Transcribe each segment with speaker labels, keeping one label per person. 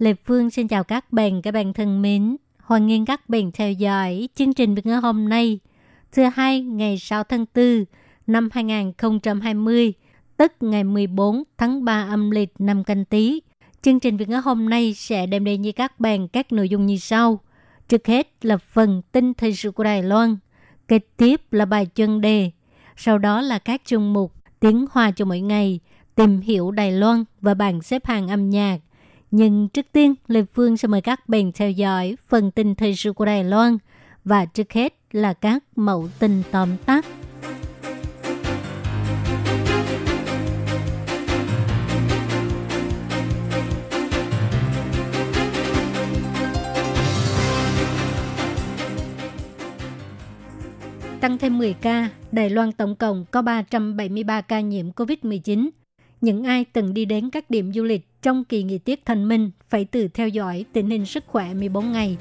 Speaker 1: Lê Phương xin chào các bạn, các bạn thân mến. Hoan nghênh các bạn theo dõi chương trình Việt ngữ hôm nay, thứ hai ngày 6 tháng 4 năm 2020, tức ngày 14 tháng 3 âm lịch năm canh tí. Chương trình Việt ngữ hôm nay sẽ đem đến với các bạn các nội dung như sau. Trước hết là phần tin thời sự của Đài Loan, kế tiếp là bài chân đề, sau đó là các chương mục tiếng hoa cho mỗi ngày, tìm hiểu Đài Loan và bảng xếp hạng âm nhạc. Nhưng trước tiên, Lê Phương sẽ mời các bạn theo dõi phần tin thời sự của Đài Loan và trước hết là các mẫu tin tóm tắt. Tăng thêm 10 ca, Đài Loan tổng cộng có 373 ca nhiễm COVID-19. Những ai từng đi đến các điểm du lịch trong kỳ nghỉ tiết thanh minh phải tự theo dõi tình hình sức khỏe 14 ngày.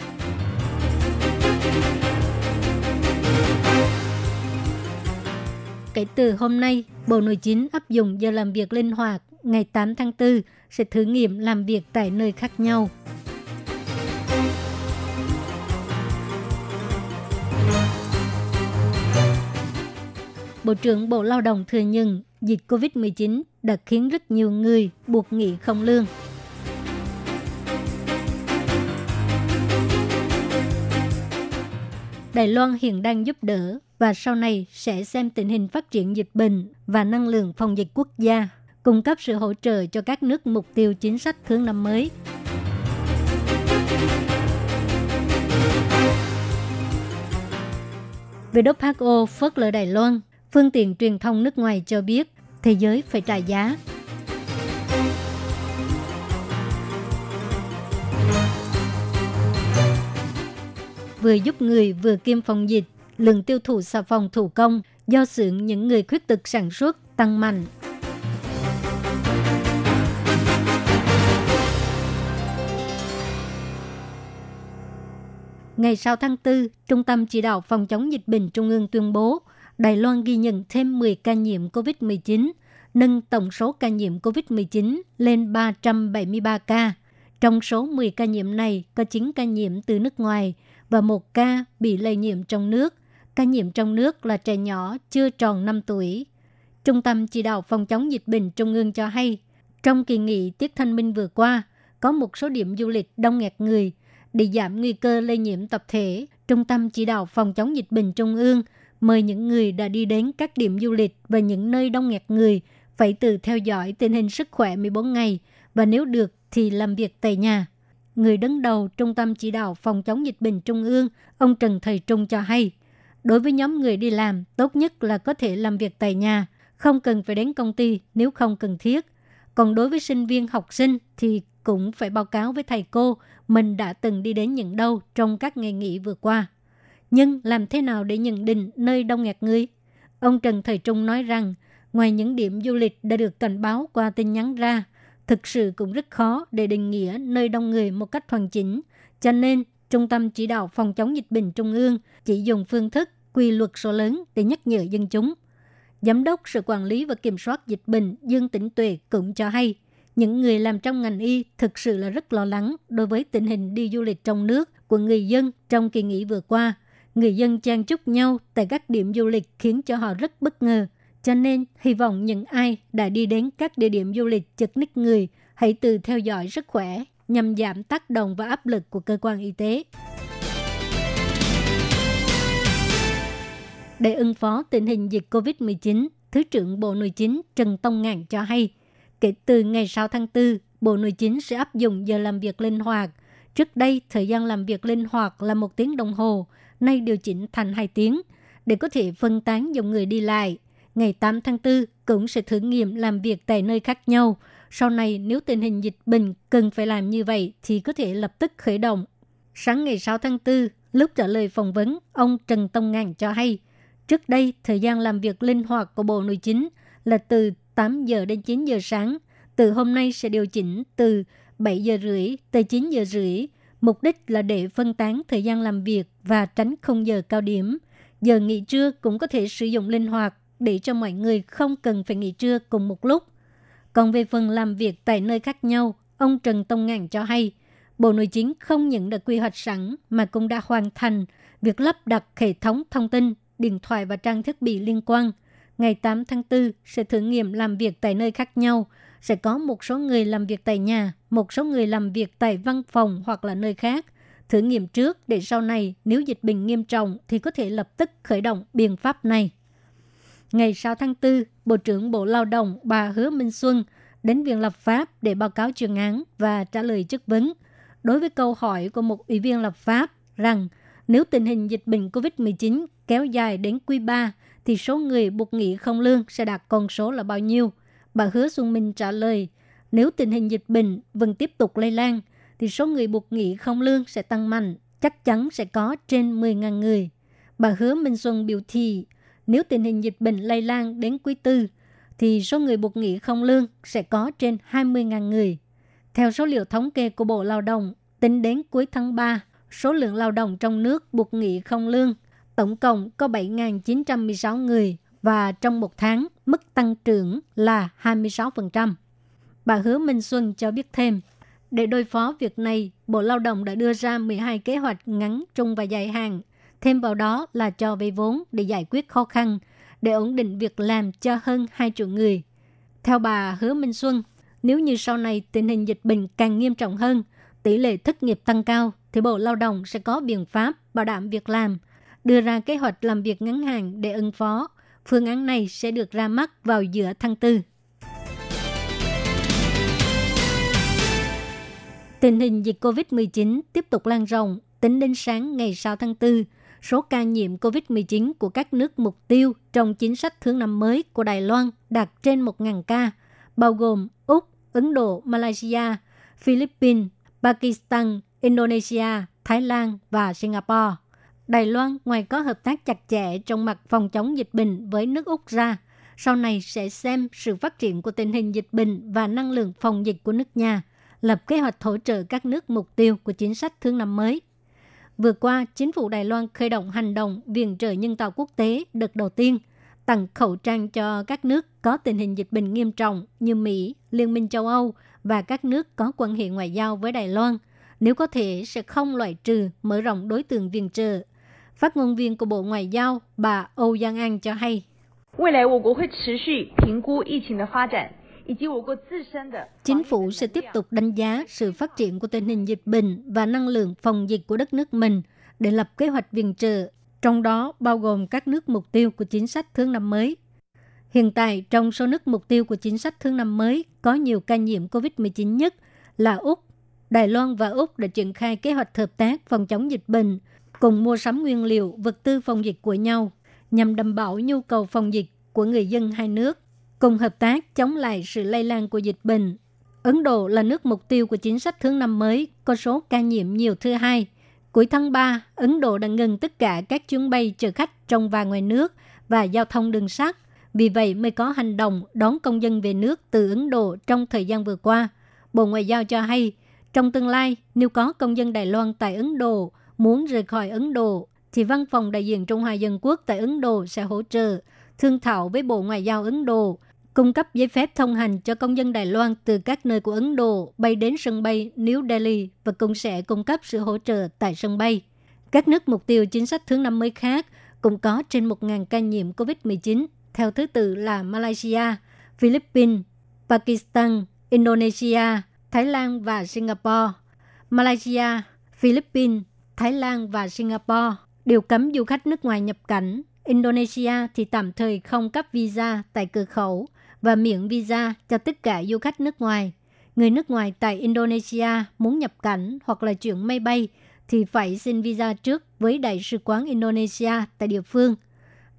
Speaker 1: Kể từ hôm nay, Bộ Nội chính áp dụng giờ làm việc linh hoạt ngày 8 tháng 4 sẽ thử nghiệm làm việc tại nơi khác nhau. Bộ trưởng Bộ Lao động thừa nhận dịch COVID-19 đã khiến rất nhiều người buộc nghỉ không lương. Đài Loan hiện đang giúp đỡ và sau này sẽ xem tình hình phát triển dịch bệnh và năng lượng phòng dịch quốc gia, cung cấp sự hỗ trợ cho các nước mục tiêu chính sách hướng năm mới. WHO phớt lờ Đài Loan, phương tiện truyền thông nước ngoài cho biết thế giới phải trả giá. Vừa giúp người vừa kiêm phòng dịch, lượng tiêu thụ xà phòng thủ công do xưởng những người khuyết tật sản xuất tăng mạnh. Ngày 6 tháng 4, Trung tâm Chỉ đạo Phòng chống dịch bệnh Trung ương tuyên bố Đài Loan ghi nhận thêm 10 ca nhiễm COVID-19, nâng tổng số ca nhiễm COVID-19 lên 373 ca. Trong số 10 ca nhiễm này, có 9 ca nhiễm từ nước ngoài và một ca bị lây nhiễm trong nước. Ca nhiễm trong nước là trẻ nhỏ chưa tròn 5 tuổi. Trung tâm Chỉ đạo Phòng chống dịch bệnh Trung ương cho hay, trong kỳ nghỉ Tiết Thanh Minh vừa qua, có một số điểm du lịch đông nghẹt người. Để giảm nguy cơ lây nhiễm tập thể, Trung tâm Chỉ đạo Phòng chống dịch bệnh Trung ương mời những người đã đi đến các điểm du lịch và những nơi đông nghẹt người phải tự theo dõi tình hình sức khỏe 14 ngày và nếu được thì làm việc tại nhà. Người đứng đầu Trung tâm Chỉ đạo Phòng chống dịch bệnh Trung ương, ông Trần Thầy Trung cho hay, đối với nhóm người đi làm, tốt nhất là có thể làm việc tại nhà, không cần phải đến công ty nếu không cần thiết. Còn đối với sinh viên học sinh thì cũng phải báo cáo với thầy cô mình đã từng đi đến những đâu trong các ngày nghỉ vừa qua. Nhưng làm thế nào để nhận định nơi đông nghẹt người? Ông Trần Thời Trung nói rằng, ngoài những điểm du lịch đã được cảnh báo qua tin nhắn ra, thực sự cũng rất khó để định nghĩa nơi đông người một cách hoàn chỉnh. Cho nên, Trung tâm Chỉ đạo Phòng chống dịch bệnh Trung ương chỉ dùng phương thức quy luật số lớn để nhắc nhở dân chúng. Giám đốc Sở Quản lý và Kiểm soát Dịch bệnh Dương Tĩnh Tuệ cũng cho hay, những người làm trong ngành y thực sự là rất lo lắng đối với tình hình đi du lịch trong nước của người dân trong kỳ nghỉ vừa qua. Người dân chen chúc nhau tại các điểm du lịch khiến cho họ rất bất ngờ. Cho nên, hy vọng những ai đã đi đến các địa điểm du lịch chật ních người hãy tự theo dõi sức khỏe nhằm giảm tác động và áp lực của cơ quan y tế. Để ứng phó tình hình dịch COVID-19, Thứ trưởng Bộ Nội chính Trần Tông Ngạn cho hay, kể từ ngày 6 tháng 4, Bộ Nội chính sẽ áp dụng giờ làm việc linh hoạt. Trước đây, thời gian làm việc linh hoạt là một tiếng đồng hồ, nay điều chỉnh thành 2 tiếng, để có thể phân tán dòng người đi lại. Ngày 8 tháng 4 cũng sẽ thử nghiệm làm việc tại nơi khác nhau, Sau này nếu tình hình dịch bệnh cần phải làm như vậy thì có thể lập tức khởi động. Sáng ngày 6 tháng 4, lúc trả lời phỏng vấn, ông Trần Tông Ngàn cho hay, trước đây thời gian làm việc linh hoạt của Bộ Nội chính là từ 8 giờ đến 9 giờ sáng. Từ hôm nay sẽ điều chỉnh từ 7 giờ rưỡi tới 9 giờ rưỡi. Mục đích là để phân tán thời gian làm việc và tránh không giờ cao điểm. Giờ nghỉ trưa cũng có thể sử dụng linh hoạt để cho mọi người không cần phải nghỉ trưa cùng một lúc. Còn về phần làm việc tại nơi khác nhau, ông Trần Tông Ngạn cho hay, Bộ Nội chính không những đã quy hoạch sẵn mà cũng đã hoàn thành việc lắp đặt hệ thống thông tin, điện thoại và trang thiết bị liên quan. Ngày 8 tháng 4 sẽ thử nghiệm làm việc tại nơi khác nhau. Sẽ có một số người làm việc tại nhà, một số người làm việc tại văn phòng hoặc là nơi khác. Thử nghiệm trước để sau này nếu dịch bệnh nghiêm trọng thì có thể lập tức khởi động biện pháp này. Ngày 6 tháng 4, Bộ trưởng Bộ Lao động bà Hứa Minh Xuân đến Viện Lập pháp để báo cáo chuyên án và trả lời chất vấn. Đối với câu hỏi của một ủy viên lập pháp rằng nếu tình hình dịch bệnh COVID-19 kéo dài đến quý 3 thì số người buộc nghỉ không lương sẽ đạt con số là bao nhiêu? Bà Hứa Xuân Minh trả lời, nếu tình hình dịch bệnh vẫn tiếp tục lây lan thì số người buộc nghỉ không lương sẽ tăng mạnh, chắc chắn sẽ có trên 10.000 người. Bà Hứa Minh Xuân biểu thị, nếu tình hình dịch bệnh lây lan đến quý tư, thì số người buộc nghỉ không lương sẽ có trên 20.000 người. Theo số liệu thống kê của Bộ Lao động, tính đến cuối tháng 3, số lượng lao động trong nước buộc nghỉ không lương tổng cộng có 7.916 người và trong một tháng mức tăng trưởng là 26%. Bà Hứa Minh Xuân cho biết thêm, để đối phó việc này, Bộ Lao động đã đưa ra 12 kế hoạch ngắn, trung và dài hạn Thêm vào đó là cho vay vốn để giải quyết khó khăn, để ổn định việc làm cho hơn 2 triệu người. Theo bà Hứa Minh Xuân, nếu như sau này tình hình dịch bệnh càng nghiêm trọng hơn, tỷ lệ thất nghiệp tăng cao, thì Bộ Lao động sẽ có biện pháp bảo đảm việc làm, đưa ra kế hoạch làm việc ngắn hạn để ứng phó. Phương án này sẽ được ra mắt vào giữa tháng 4. Tình hình dịch COVID-19 tiếp tục lan rộng. Tính đến sáng ngày 6 tháng 4, số ca nhiễm COVID-19 của các nước mục tiêu trong chính sách thương năm mới của Đài Loan đạt trên 1.000 ca, bao gồm Úc, Ấn Độ, Malaysia, Philippines, Pakistan, Indonesia, Thái Lan và Singapore. Đài Loan ngoài có hợp tác chặt chẽ trong mặt phòng chống dịch bệnh với nước Úc ra, sau này sẽ xem sự phát triển của tình hình dịch bệnh và năng lượng phòng dịch của nước nhà, lập kế hoạch hỗ trợ các nước mục tiêu của chính sách thương năm mới. Vừa qua, chính phủ Đài Loan khởi động hành động viện trợ nhân tạo quốc tế đợt đầu tiên, tặng khẩu trang cho các nước có tình hình dịch bệnh nghiêm trọng như Mỹ, Liên minh châu Âu và các nước có quan hệ ngoại giao với Đài Loan. Nếu có thể, sẽ không loại trừ mở rộng đối tượng viện trợ. Phát ngôn viên của Bộ Ngoại giao bà Âu Giang An cho hay. Chính phủ sẽ tiếp tục đánh giá sự phát triển của tình hình dịch bệnh và năng lượng phòng dịch của đất nước mình để lập kế hoạch viện trợ, trong đó bao gồm các nước mục tiêu của chính sách thương năm mới. Hiện tại, trong số nước mục tiêu của chính sách thương năm mới có nhiều ca nhiễm COVID-19 nhất là Úc. Đài Loan và Úc đã triển khai kế hoạch hợp tác phòng chống dịch bệnh – cùng mua sắm nguyên liệu, vật tư phòng dịch của nhau nhằm đảm bảo nhu cầu phòng dịch của người dân hai nước cùng hợp tác chống lại sự lây lan của dịch bệnh. Ấn Độ là nước mục tiêu của chính sách thương năm mới, có số ca nhiễm nhiều thứ hai. Cuối tháng 3, Ấn Độ đã ngừng tất cả các chuyến bay chở khách trong và ngoài nước và giao thông đường sắt. Vì vậy mới có hành động đón công dân về nước từ Ấn Độ trong thời gian vừa qua. Bộ Ngoại giao cho hay, trong tương lai, nếu có công dân Đài Loan tại Ấn Độ muốn rời khỏi Ấn Độ, thì văn phòng đại diện Trung Hoa Dân Quốc tại Ấn Độ sẽ hỗ trợ, thương thảo với Bộ Ngoại giao Ấn Độ cung cấp giấy phép thông hành cho công dân Đài Loan từ các nơi của Ấn Độ bay đến sân bay New Delhi và cũng sẽ cung cấp sự hỗ trợ tại sân bay. Các nước mục tiêu chính sách thứ 50 khác cũng có trên 1.000 ca nhiễm COVID-19, theo thứ tự là Malaysia, Philippines, Pakistan, Indonesia, Thái Lan và Singapore. Malaysia, Philippines, Thái Lan và Singapore đều cấm du khách nước ngoài nhập cảnh. Indonesia thì tạm thời không cấp visa tại cửa khẩu và miễn visa cho tất cả du khách nước ngoài. Người nước ngoài tại Indonesia muốn nhập cảnh hoặc là chuyển máy bay thì phải xin visa trước với Đại sứ quán Indonesia tại địa phương.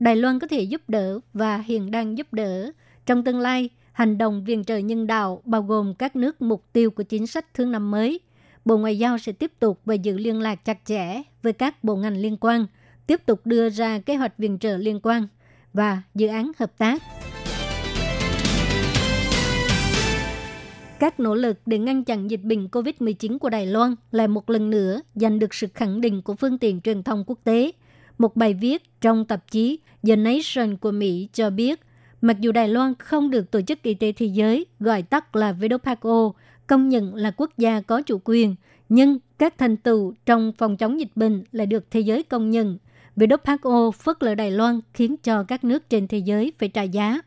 Speaker 1: Đài Loan có thể giúp đỡ và hiện đang giúp đỡ. Trong tương lai, hành động viện trợ nhân đạo bao gồm các nước mục tiêu của chính sách thương năm mới. Bộ Ngoại giao sẽ tiếp tục và giữ liên lạc chặt chẽ với các bộ ngành liên quan, tiếp tục đưa ra kế hoạch viện trợ liên quan và dự án hợp tác. Các nỗ lực để ngăn chặn dịch bệnh COVID-19 của Đài Loan lại một lần nữa giành được sự khẳng định của phương tiện truyền thông quốc tế. Một bài viết trong tạp chí The Nation của Mỹ cho biết, mặc dù Đài Loan không được Tổ chức Y tế Thế giới, gọi tắt là WHO, công nhận là quốc gia có chủ quyền, nhưng các thành tựu trong phòng chống dịch bệnh lại được thế giới công nhận. WHO phớt lờ Đài Loan khiến cho các nước trên thế giới phải trả giá.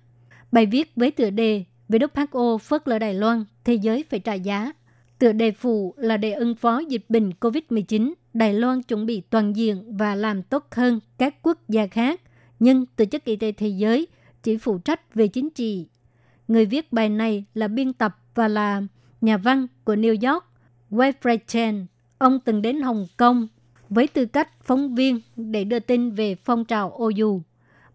Speaker 1: Bài viết với tựa đề WHO phớt lờ Đài Loan, thế giới phải trả giá. Tựa đề phụ là để ứng phó dịch bệnh COVID-19, Đài Loan chuẩn bị toàn diện và làm tốt hơn các quốc gia khác, nhưng Tổ chức Y tế Thế giới chỉ phụ trách về chính trị. Người viết bài này là biên tập và là nhà văn của New York, Wilfred Chen. Ông từng đến Hồng Kông với tư cách phóng viên để đưa tin về phong trào OU.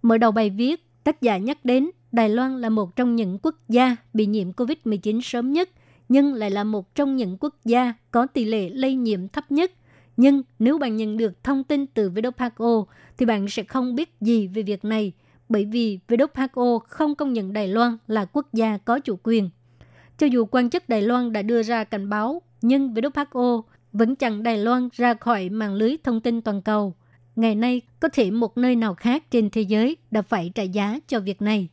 Speaker 1: Mở đầu bài viết, tác giả nhắc đến Đài Loan là một trong những quốc gia bị nhiễm COVID-19 sớm nhất, nhưng lại là một trong những quốc gia có tỷ lệ lây nhiễm thấp nhất. Nhưng nếu bạn nhận được thông tin từ WHO thì bạn sẽ không biết gì về việc này, bởi vì WHO không công nhận Đài Loan là quốc gia có chủ quyền. Cho dù quan chức Đài Loan đã đưa ra cảnh báo, nhưng WHO vẫn chặn Đài Loan ra khỏi mạng lưới thông tin toàn cầu. Ngày nay, có thể một nơi nào khác trên thế giới đã phải trả giá cho việc này.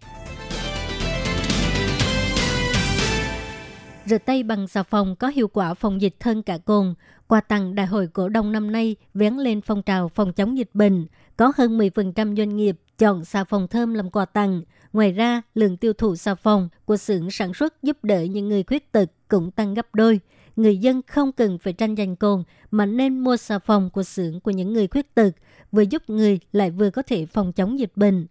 Speaker 1: Rửa tay bằng xà phòng có hiệu quả phòng dịch hơn cả cồn. Quà tặng đại hội cổ đông năm nay vén lên phong trào phòng chống dịch bệnh. Có hơn 10% doanh nghiệp chọn xà phòng thơm làm quà tặng. Ngoài ra, lượng tiêu thụ xà phòng của xưởng sản xuất giúp đỡ những người khuyết tật cũng tăng gấp đôi. Người dân không cần phải tranh giành cồn mà nên mua xà phòng của xưởng của những người khuyết tật, vừa giúp người lại vừa có thể phòng chống dịch bệnh.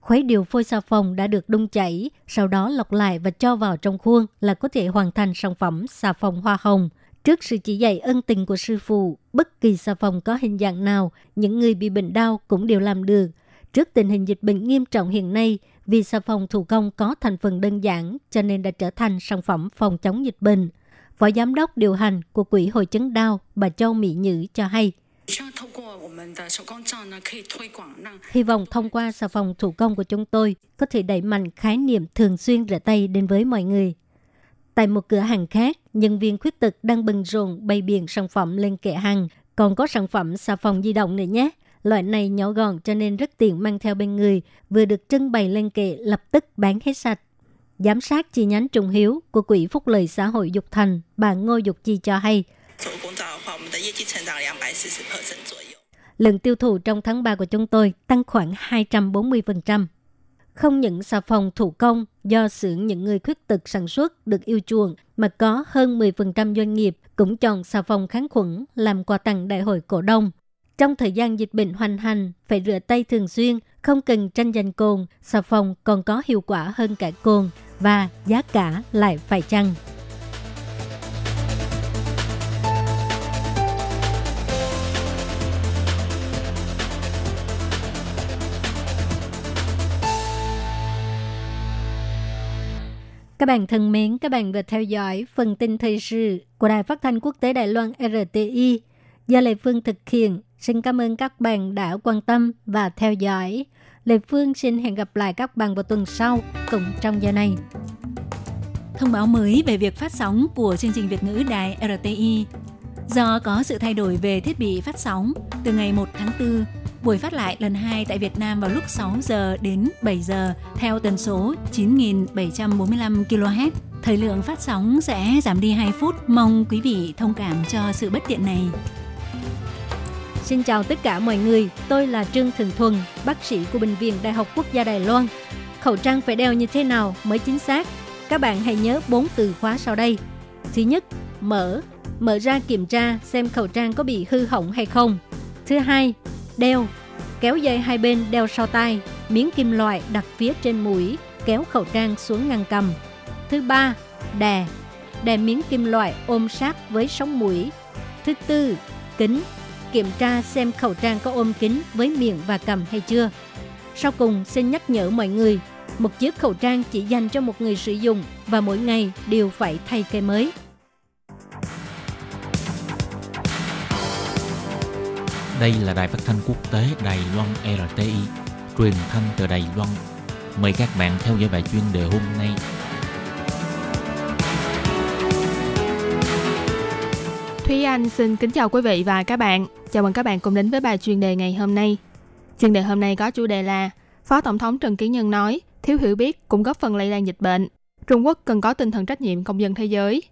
Speaker 1: Khuấy điều phôi xà phòng đã được đun chảy, sau đó lọc lại và cho vào trong khuôn là có thể hoàn thành sản phẩm xà phòng hoa hồng. Trước sự chỉ dạy ân tình của sư phụ, bất kỳ xà phòng có hình dạng nào, những người bị bệnh đau cũng đều làm được. Trước tình hình dịch bệnh nghiêm trọng hiện nay, vì xà phòng thủ công có thành phần đơn giản cho nên đã trở thành sản phẩm phòng chống dịch bệnh. Phó Giám đốc điều hành của Quỹ Hội chứng đau bà Châu Mỹ Nhữ cho hay, Hy vọng thông qua xà phòng thủ công của chúng tôi có thể đẩy mạnh khái niệm thường xuyên rửa tay đến với mọi người. Tại một cửa hàng khác, nhân viên khuyết tật đang bận rộn bày biện sản phẩm lên kệ hàng. Còn có sản phẩm xà phòng di động nữa nhé. Loại này nhỏ gọn cho nên rất tiện mang theo bên người, vừa được trưng bày lên kệ lập tức bán hết sạch. Giám sát chi nhánh Trung Hiếu của Quỹ Phúc Lợi Xã hội Dục Thành, bà Ngô Dục Chi cho hay. Lượng tiêu thụ trong tháng 3 của chúng tôi tăng khoảng 240%. Không những xà phòng thủ công do xưởng những người khuyết tật sản xuất được yêu chuộng, mà có hơn 10% doanh nghiệp cũng chọn xà phòng kháng khuẩn làm quà tặng đại hội cổ đông. Trong thời gian dịch bệnh hoành hành, phải rửa tay thường xuyên, không cần tranh giành cồn, xà phòng còn có hiệu quả hơn cả cồn và giá cả lại phải chăng. Các bạn thân mến, các bạn vừa theo dõi phần tin thời sự của Đài Phát thanh Quốc tế Đài Loan RTI do Lê Phương thực hiện. Xin cảm ơn các bạn đã quan tâm và theo dõi. Lê Phương xin hẹn gặp lại các bạn vào tuần sau cùng trong giờ này.
Speaker 2: Thông báo mới về việc phát sóng của chương trình Việt ngữ Đài RTI. Do có sự thay đổi về thiết bị phát sóng, từ ngày 1 tháng 4, Buổi phát lại lần 2 tại Việt Nam vào lúc 6 giờ đến 7 giờ theo tần số 9.745 kHz. Thời lượng phát sóng sẽ giảm đi 2 phút. Mong quý vị thông cảm cho sự bất tiện này.
Speaker 1: Xin chào tất cả mọi người, tôi là Trương Thường Thuần, bác sĩ của Bệnh viện Đại học Quốc gia Đài Loan. Khẩu trang phải đeo như thế nào mới chính xác? Các bạn hãy nhớ 4 từ khóa sau đây. Thứ nhất, mở. Mở ra kiểm tra xem khẩu trang có bị hư hỏng hay không. Thứ hai, đeo kéo dây hai bên đeo sau tay miếng kim loại đặt phía trên mũi kéo khẩu trang xuống ngăn cầm thứ ba đè đè miếng kim loại ôm sát với sống mũi thứ tư kính kiểm tra xem khẩu trang có ôm kính với miệng và cầm hay chưa sau cùng xin nhắc nhở mọi người Một chiếc khẩu trang chỉ dành cho một người sử dụng và mỗi ngày đều phải thay cây mới.
Speaker 3: Đây là đài phát thanh quốc tế Đài Loan RTI, truyền thanh từ Đài Loan. Mời các bạn theo dõi bài chuyên đề hôm nay.
Speaker 4: Thúy Anh xin kính chào quý vị và các bạn. Chào mừng các bạn cùng đến với bài chuyên đề ngày hôm nay. Chuyên đề hôm nay có chủ đề là Phó Tổng thống Trần Kiến Nhân nói thiếu hiểu biết cũng góp phần lây lan dịch bệnh. Trung Quốc cần có tinh thần trách nhiệm công dân thế giới.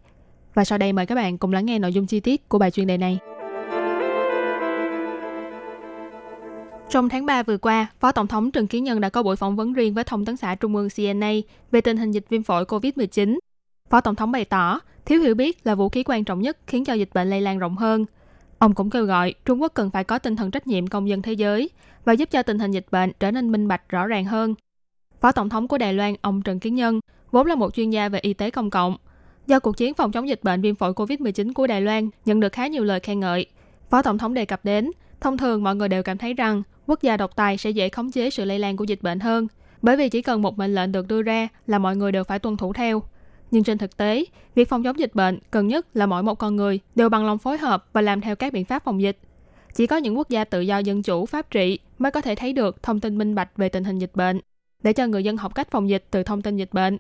Speaker 4: Và sau đây mời các bạn cùng lắng nghe nội dung chi tiết của bài chuyên đề này. Trong tháng 3 vừa qua, Phó Tổng thống Trần Kiến Nhân đã có buổi phỏng vấn riêng với Thông tấn xã Trung ương CNA về tình hình dịch viêm phổi COVID-19. Phó Tổng thống bày tỏ, thiếu hiểu biết là vũ khí quan trọng nhất khiến cho dịch bệnh lây lan rộng hơn. Ông cũng kêu gọi Trung Quốc cần phải có tinh thần trách nhiệm công dân thế giới và giúp cho tình hình dịch bệnh trở nên minh bạch rõ ràng hơn. Phó Tổng thống của Đài Loan, ông Trần Kiến Nhân, vốn là một chuyên gia về y tế công cộng. Do cuộc chiến phòng chống dịch bệnh viêm phổi COVID-19 của Đài Loan nhận được khá nhiều lời khen ngợi, Phó Tổng thống đề cập đến, thông thường mọi người đều cảm thấy rằng quốc gia độc tài sẽ dễ khống chế sự lây lan của dịch bệnh hơn, bởi vì chỉ cần một mệnh lệnh được đưa ra là mọi người đều phải tuân thủ theo. Nhưng trên thực tế, việc phòng chống dịch bệnh cần nhất là mỗi một con người đều bằng lòng phối hợp và làm theo các biện pháp phòng dịch. Chỉ có những quốc gia tự do dân chủ pháp trị mới có thể thấy được thông tin minh bạch về tình hình dịch bệnh, để cho người dân học cách phòng dịch từ thông tin dịch bệnh.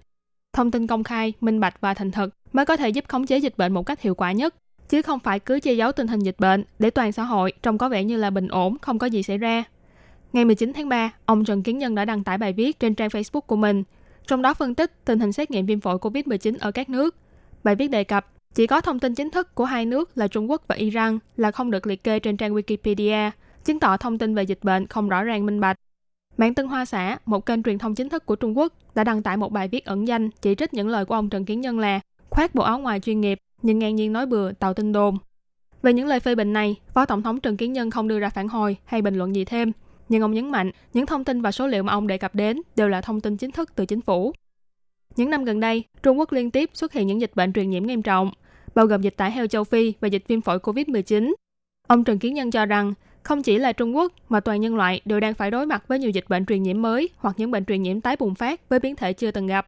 Speaker 4: Thông tin công khai, minh bạch và thành thật mới có thể giúp khống chế dịch bệnh một cách hiệu quả nhất, chứ không phải cứ che giấu tình hình dịch bệnh để toàn xã hội trông có vẻ như là bình ổn, không có gì xảy ra. Ngày 19 tháng 3, ông Trần Kiến Nhân đã đăng tải bài viết trên trang Facebook của mình, trong đó phân tích tình hình xét nghiệm viêm phổi COVID-19 ở các nước. Bài viết đề cập, chỉ có thông tin chính thức của hai nước là Trung Quốc và Iran là không được liệt kê trên trang Wikipedia, chứng tỏ thông tin về dịch bệnh không rõ ràng minh bạch. Mạng Tân Hoa Xã, một kênh truyền thông chính thức của Trung Quốc, đã đăng tải một bài viết ẩn danh chỉ trích những lời của ông Trần Kiến Nhân là khoác bộ áo ngoài chuyên nghiệp nhưng ngang nhiên nói bừa tạo tin đồn. Về những lời phê bình này, Phó Tổng thống Trần Kiến Nhân không đưa ra phản hồi hay bình luận gì thêm, nhưng ông nhấn mạnh những thông tin và số liệu mà ông đề cập đến đều là thông tin chính thức từ chính phủ. Những năm gần đây, Trung Quốc liên tiếp xuất hiện những dịch bệnh truyền nhiễm nghiêm trọng, bao gồm dịch tả heo châu Phi và dịch viêm phổi COVID-19. Ông Trần Kiến Nhân cho rằng, không chỉ là Trung Quốc mà toàn nhân loại đều đang phải đối mặt với nhiều dịch bệnh truyền nhiễm mới hoặc những bệnh truyền nhiễm tái bùng phát với biến thể chưa từng gặp.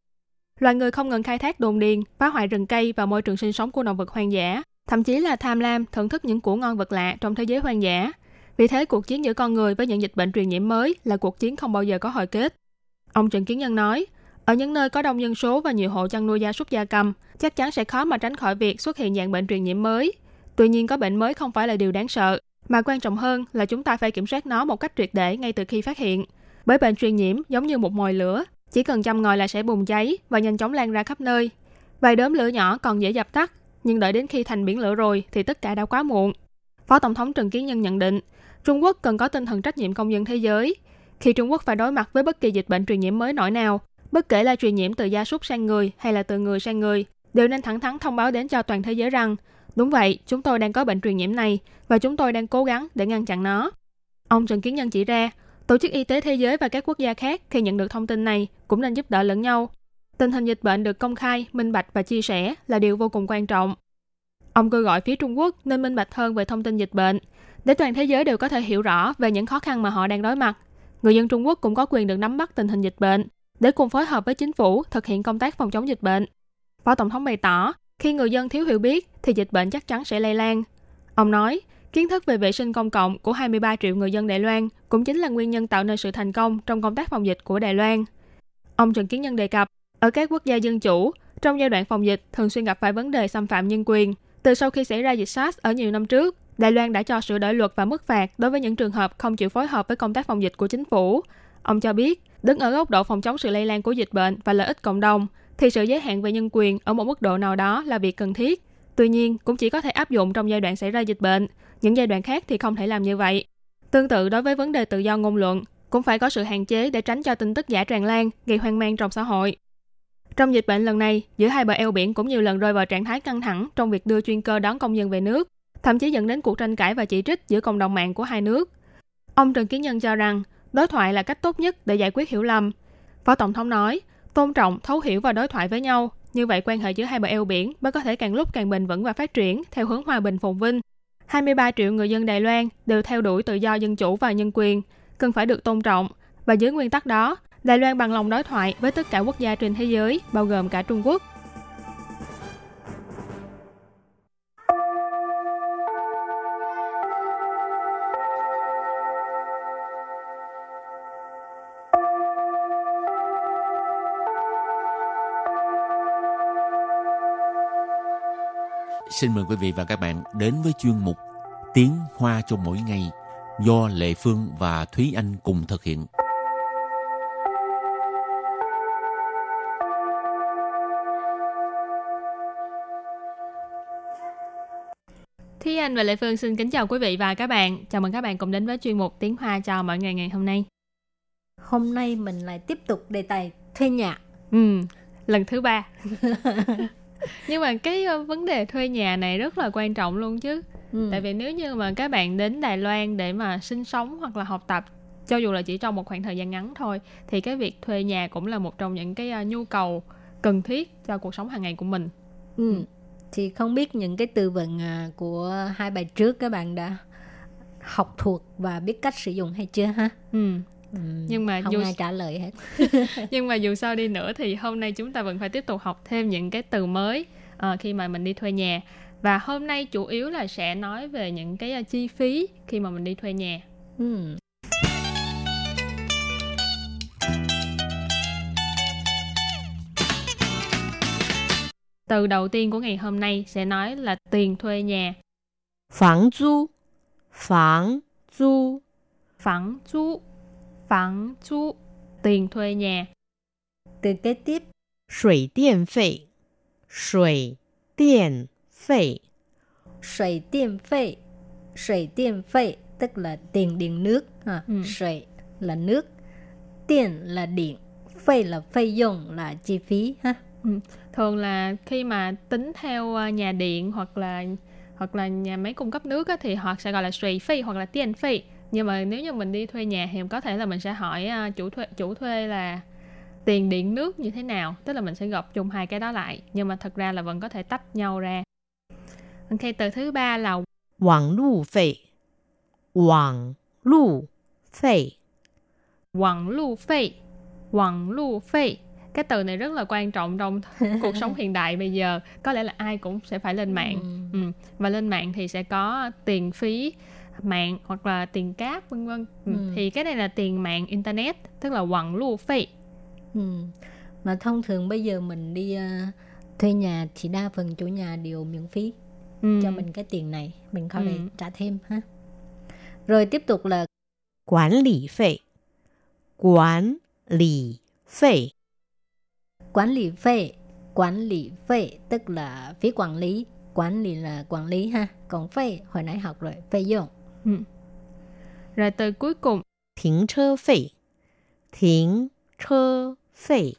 Speaker 4: Loài người không ngừng khai thác đồn điền, phá hoại rừng cây và môi trường sinh sống của động vật hoang dã, thậm chí là tham lam thưởng thức những củ ngon vật lạ trong thế giới hoang dã. Vì thế, cuộc chiến giữa con người với những dịch bệnh truyền nhiễm mới là cuộc chiến không bao giờ có hồi kết. Ông Trần Kiến Nhân nói, ở những nơi có đông dân số và nhiều hộ chăn nuôi gia súc gia cầm, chắc chắn sẽ khó mà tránh khỏi việc xuất hiện dạng bệnh truyền nhiễm mới. Tuy nhiên, có bệnh mới không phải là điều đáng sợ, mà quan trọng hơn là chúng ta phải kiểm soát nó một cách triệt để ngay từ khi phát hiện. Bởi bệnh truyền nhiễm giống như một mồi lửa, chỉ cần chăm ngòi là sẽ bùng cháy và nhanh chóng lan ra khắp nơi. Vài đốm lửa nhỏ còn dễ dập tắt, nhưng đợi đến khi thành biển lửa rồi thì tất cả đã quá muộn. Phó Tổng thống Trần Kiến Nhân nhận định, Trung Quốc cần có tinh thần trách nhiệm công dân thế giới. Khi Trung Quốc phải đối mặt với bất kỳ dịch bệnh truyền nhiễm mới nổi nào, bất kể là truyền nhiễm từ gia súc sang người hay là từ người sang người, đều nên thẳng thắn thông báo đến cho toàn thế giới rằng, đúng vậy, chúng tôi đang có bệnh truyền nhiễm này và chúng tôi đang cố gắng để ngăn chặn nó. Ông Trần Kiến Nhân chỉ ra, Tổ chức Y tế Thế giới và các quốc gia khác khi nhận được thông tin này cũng nên giúp đỡ lẫn nhau. Tình hình dịch bệnh được công khai, minh bạch và chia sẻ là điều vô cùng quan trọng. Ông kêu gọi phía Trung Quốc nên minh bạch hơn về thông tin dịch bệnh, để toàn thế giới đều có thể hiểu rõ về những khó khăn mà họ đang đối mặt. Người dân Trung Quốc cũng có quyền được nắm bắt tình hình dịch bệnh, để cùng phối hợp với chính phủ thực hiện công tác phòng chống dịch bệnh. Phó Tổng thống bày tỏ, khi người dân thiếu hiểu biết thì dịch bệnh chắc chắn sẽ lây lan. Ông nói, kiến thức về vệ sinh công cộng của 23 triệu người dân Đài Loan cũng chính là nguyên nhân tạo nên sự thành công trong công tác phòng dịch của Đài Loan. Ông Trần Kiến Nhân đề cập, ở các quốc gia dân chủ, trong giai đoạn phòng dịch thường xuyên gặp phải vấn đề xâm phạm nhân quyền. Từ sau khi xảy ra dịch SARS ở nhiều năm trước, Đài Loan đã cho sửa đổi luật và mức phạt đối với những trường hợp không chịu phối hợp với công tác phòng dịch của chính phủ. Ông cho biết, đứng ở góc độ phòng chống sự lây lan của dịch bệnh và lợi ích cộng đồng, thì sự giới hạn về nhân quyền ở một mức độ nào đó là việc cần thiết. Tuy nhiên, cũng chỉ có thể áp dụng trong giai đoạn xảy ra dịch bệnh, những giai đoạn khác thì không thể làm như vậy. Tương tự đối với vấn đề tự do ngôn luận, cũng phải có sự hạn chế để tránh cho tin tức giả tràn lan, gây hoang mang trong xã hội. Trong dịch bệnh lần này, giữa hai bờ eo biển cũng nhiều lần rơi vào trạng thái căng thẳng trong việc đưa chuyên cơ đón công dân về nước, thậm chí dẫn đến cuộc tranh cãi và chỉ trích giữa cộng đồng mạng của hai nước. Ông Trần Kiến Nhân cho rằng, đối thoại là cách tốt nhất để giải quyết hiểu lầm. Phó Tổng thống nói, tôn trọng, thấu hiểu và đối thoại với nhau, như vậy quan hệ giữa hai bờ eo biển mới có thể càng lúc càng bền vững và phát triển theo hướng hòa bình phồn vinh. 23 triệu người dân Đài Loan đều theo đuổi tự do dân chủ và nhân quyền, cần phải được tôn trọng, và dưới nguyên tắc đó, Đài Loan bằng lòng đối thoại với tất cả quốc gia trên thế giới, bao gồm cả Trung Quốc.
Speaker 3: Xin mời quý vị và các bạn đến với chuyên mục Tiếng Hoa cho mỗi ngày do Lệ Phương và Thúy Anh cùng thực hiện.
Speaker 4: Thúy Anh và Lệ Phương xin kính chào quý vị và các bạn. Chào mừng các bạn cùng đến với chuyên mục Tiếng Hoa cho mỗi ngày ngày hôm nay.
Speaker 1: Hôm nay mình lại tiếp tục đề tài thuê nhà.
Speaker 4: Ừ, lần thứ ba. Nhưng mà cái vấn đề thuê nhà này rất là quan trọng luôn chứ.
Speaker 1: Ừ.
Speaker 4: Tại vì nếu như mà các bạn đến Đài Loan để mà sinh sống hoặc là học tập cho dù là chỉ trong một khoảng thời gian ngắn thôi thì cái việc thuê nhà cũng là một trong những cái nhu cầu cần thiết cho cuộc sống hàng ngày của mình.
Speaker 1: Ừ. Thì không biết những cái từ vựng à, của hai bài trước các bạn đã học thuộc và biết cách sử dụng hay chưa ha?
Speaker 4: Ừ.
Speaker 1: Ừ,
Speaker 4: nhưng mà
Speaker 1: không
Speaker 4: dù...
Speaker 1: ai trả lời hết.
Speaker 4: Nhưng mà dù sao đi nữa thì hôm nay chúng ta vẫn phải tiếp tục học thêm những cái từ mới uh, khi mà mình đi thuê nhà. Và hôm nay chủ yếu là sẽ nói về những cái ờ, chi phí khi mà mình đi thuê nhà.
Speaker 1: Ừ.
Speaker 4: Từ đầu tiên của ngày hôm nay sẽ nói là tiền thuê nhà.
Speaker 5: Phẳng du Phẳng du
Speaker 4: Phẳng du phẳng chú, tiền thuê nhà.
Speaker 1: Từ kế tiếp,
Speaker 5: Sủy điện phê. Sủy điện phê.
Speaker 1: Sủy điện phê. Sủy điện phê tức là tiền điện nước. À,
Speaker 4: ừ.
Speaker 1: Sủy là nước. Điện là điện. Phê là phê dùng là chi phí. ha. Ừ.
Speaker 4: Thường là khi mà tính theo à, nhà điện hoặc là hoặc là nhà máy cung cấp nước á, thì họ sẽ gọi là sủy phê hoặc là tiền phê nhưng mà nếu như mình đi thuê nhà thì có thể là mình sẽ hỏi à, chủ thuê chủ thuê là tiền điện nước như thế nào? Tức là mình sẽ gộp chung hai cái đó lại. Nhưng mà thật ra là vẫn có thể tách nhau ra. Ok từ thứ ba là
Speaker 5: quảng lưu phê quảng lưu phê
Speaker 4: quảng lưu phê quảng lưu phê cái từ này rất là quan trọng trong cuộc sống hiện đại bây giờ. Có lẽ là ai cũng sẽ phải lên mạng.
Speaker 1: Ừ.
Speaker 4: Ừ. và lên mạng thì sẽ có tiền phí mạng hoặc là tiền cáp vân vân. Ừ,
Speaker 1: ừ.
Speaker 4: thì cái này là tiền mạng internet tức là quặng lu phí
Speaker 1: ừ. mà thông thường bây giờ mình đi uh, thuê nhà thì đa phần chủ nhà đều miễn phí
Speaker 4: ừ.
Speaker 1: cho mình cái tiền này mình không
Speaker 4: ừ.
Speaker 1: phải trả thêm ha. Rồi tiếp tục là
Speaker 5: quản lý phí quản lý phí
Speaker 1: quản lý phí quản lý phí tức là phí quản lý. Quản lý là quản lý ha. Còn phê hồi nãy học rồi phê dụng
Speaker 4: rồi từ cuối cùng.
Speaker 5: Thính chơ phỉ. Thính chơ phỉ.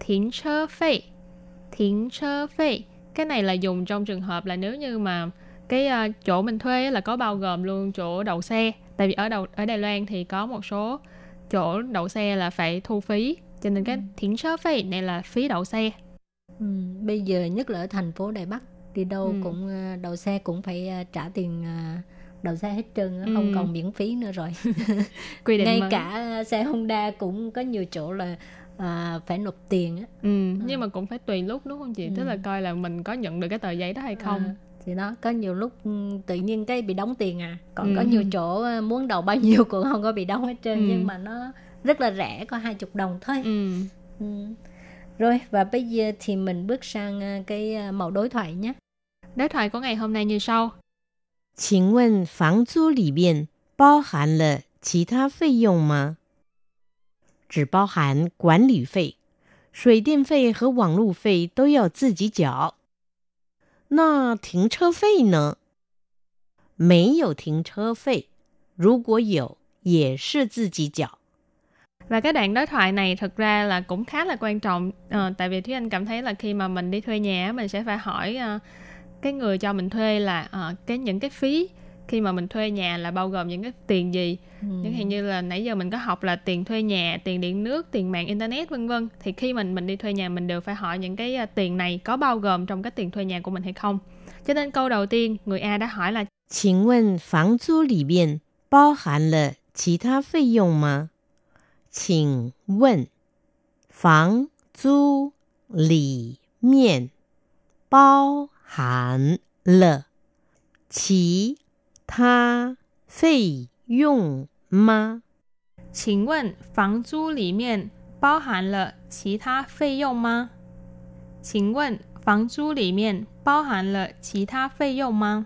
Speaker 4: Thính chơ phỉ. Thính chơ phỉ. Cái này là dùng trong trường hợp là nếu như mà cái uh, chỗ mình thuê là có bao gồm luôn chỗ đậu xe. Tại vì ở đầu ở Đài Loan thì có một số chỗ đậu xe là phải thu phí. Cho nên cái thính chơ phỉ này là phí đậu xe.
Speaker 1: Ừ, bây giờ nhất là ở thành phố Đài Bắc thì đâu
Speaker 4: ừ.
Speaker 1: cũng ờ, đậu xe cũng phải ờ, trả tiền đậu xe hết trơn
Speaker 4: Ừ.
Speaker 1: không còn miễn phí nữa rồi
Speaker 4: quy định
Speaker 1: ngay
Speaker 4: mới.
Speaker 1: cả xe Honda cũng có nhiều chỗ là ờ, phải nộp tiền á
Speaker 4: ừ, nhưng mà cũng phải tùy lúc đúng không chị tức
Speaker 1: Ừ.
Speaker 4: là coi là mình có nhận được cái tờ giấy đó hay không
Speaker 1: À, thì đó có nhiều lúc ừ, tự nhiên cái bị đóng tiền à còn
Speaker 4: Ừ.
Speaker 1: có nhiều chỗ ờ, muốn đầu bao nhiêu cũng không có bị đóng hết trơn
Speaker 4: Ừ.
Speaker 1: nhưng mà nó rất là rẻ có hai chục đồng thôi
Speaker 4: ừ.
Speaker 1: ừ. rồi và bây giờ thì mình bước sang ờ, cái ờ, mẫu đối thoại nhé
Speaker 4: đối thoại của ngày hôm nay như sau
Speaker 5: 请问房租里面包含了其他费用吗？只包含管理费，水电费和网路费都要自己缴。那停车费呢？没有停车费，如果有，也是自己缴。
Speaker 4: Và cái đoạn đối thoại này thực ra là cũng khá là quan trọng Ờ, tại vì Thúy Anh cảm thấy là khi mà mình đi thuê nhà á, mình sẽ phải hỏi ờ, cái người cho mình thuê là ờ, cái những cái phí khi mà mình thuê nhà là bao gồm những cái tiền gì
Speaker 1: ừ.
Speaker 4: chẳng hạn như là nãy giờ mình có học là tiền thuê nhà tiền điện nước tiền mạng internet vân vân thì khi mình mình đi thuê nhà mình đều phải hỏi những cái ờ, tiền này có bao gồm trong cái tiền thuê nhà của mình hay không cho nên câu đầu tiên người A đã hỏi là
Speaker 5: 请问房租里面包含了其他费用吗？ 请问房租里面包 含了其他费用吗？
Speaker 4: 请问房租里面包含了其他费用吗？请问房租里面包含了其他费用吗?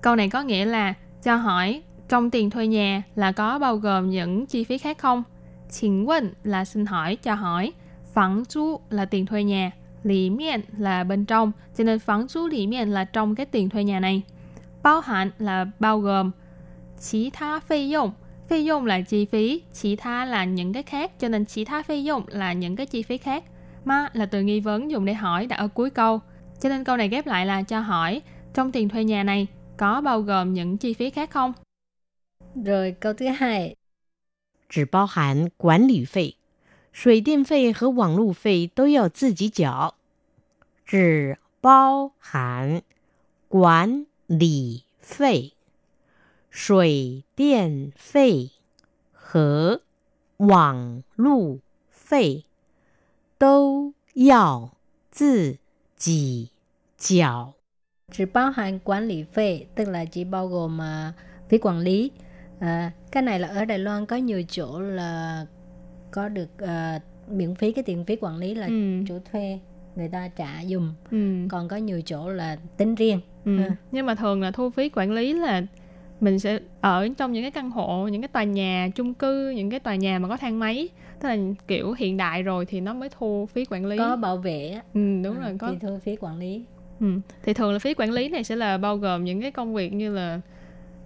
Speaker 4: Câu này có nghĩa là cho hỏi trong tiền thuê nhà là có bao gồm những chi phí khác không?请问 là xin hỏi, cho hỏi. Phẳng chú là tiền thuê nhà. Lì miệng là bên trong. Cho nên phẳng chú lì miệng là trong cái tiền thuê nhà này. Bao hạn là bao gồm. Chỉ tha phê dụng. Phê dụng là chi phí. Chỉ tha là những cái khác. Cho nên chỉ tha phê dụng là những cái chi phí khác. Ma là từ nghi vấn dùng để hỏi đặt ở cuối câu. Cho nên câu này ghép lại là cho hỏi trong tiền thuê nhà này có bao gồm những chi phí khác không?
Speaker 1: Rồi câu thứ hai.
Speaker 5: 只包含管理费，水电费和网路费都要自己缴。 只包含管理费、水电费和网路费都要自己缴。
Speaker 1: 只包含管理 phê tức là chỉ bao gồm uh, phí quản lý à, cái này là ở Đài Loan có nhiều chỗ là có được uh, miễn phí cái tiền phí quản lý là ừ. chủ thuê người ta trả dùm ừ. còn có nhiều chỗ là tính riêng
Speaker 4: ừ. à. nhưng mà thường là thu phí quản lý là mình sẽ ở trong những cái căn hộ những cái tòa nhà chung cư những cái tòa nhà mà có thang máy tức là kiểu hiện đại rồi thì nó mới thu phí quản lý
Speaker 1: có bảo vệ
Speaker 4: ừ đúng à, rồi có
Speaker 1: thì thu phí quản lý
Speaker 4: ừ. thì thường là phí quản lý này sẽ là bao gồm những cái công việc như là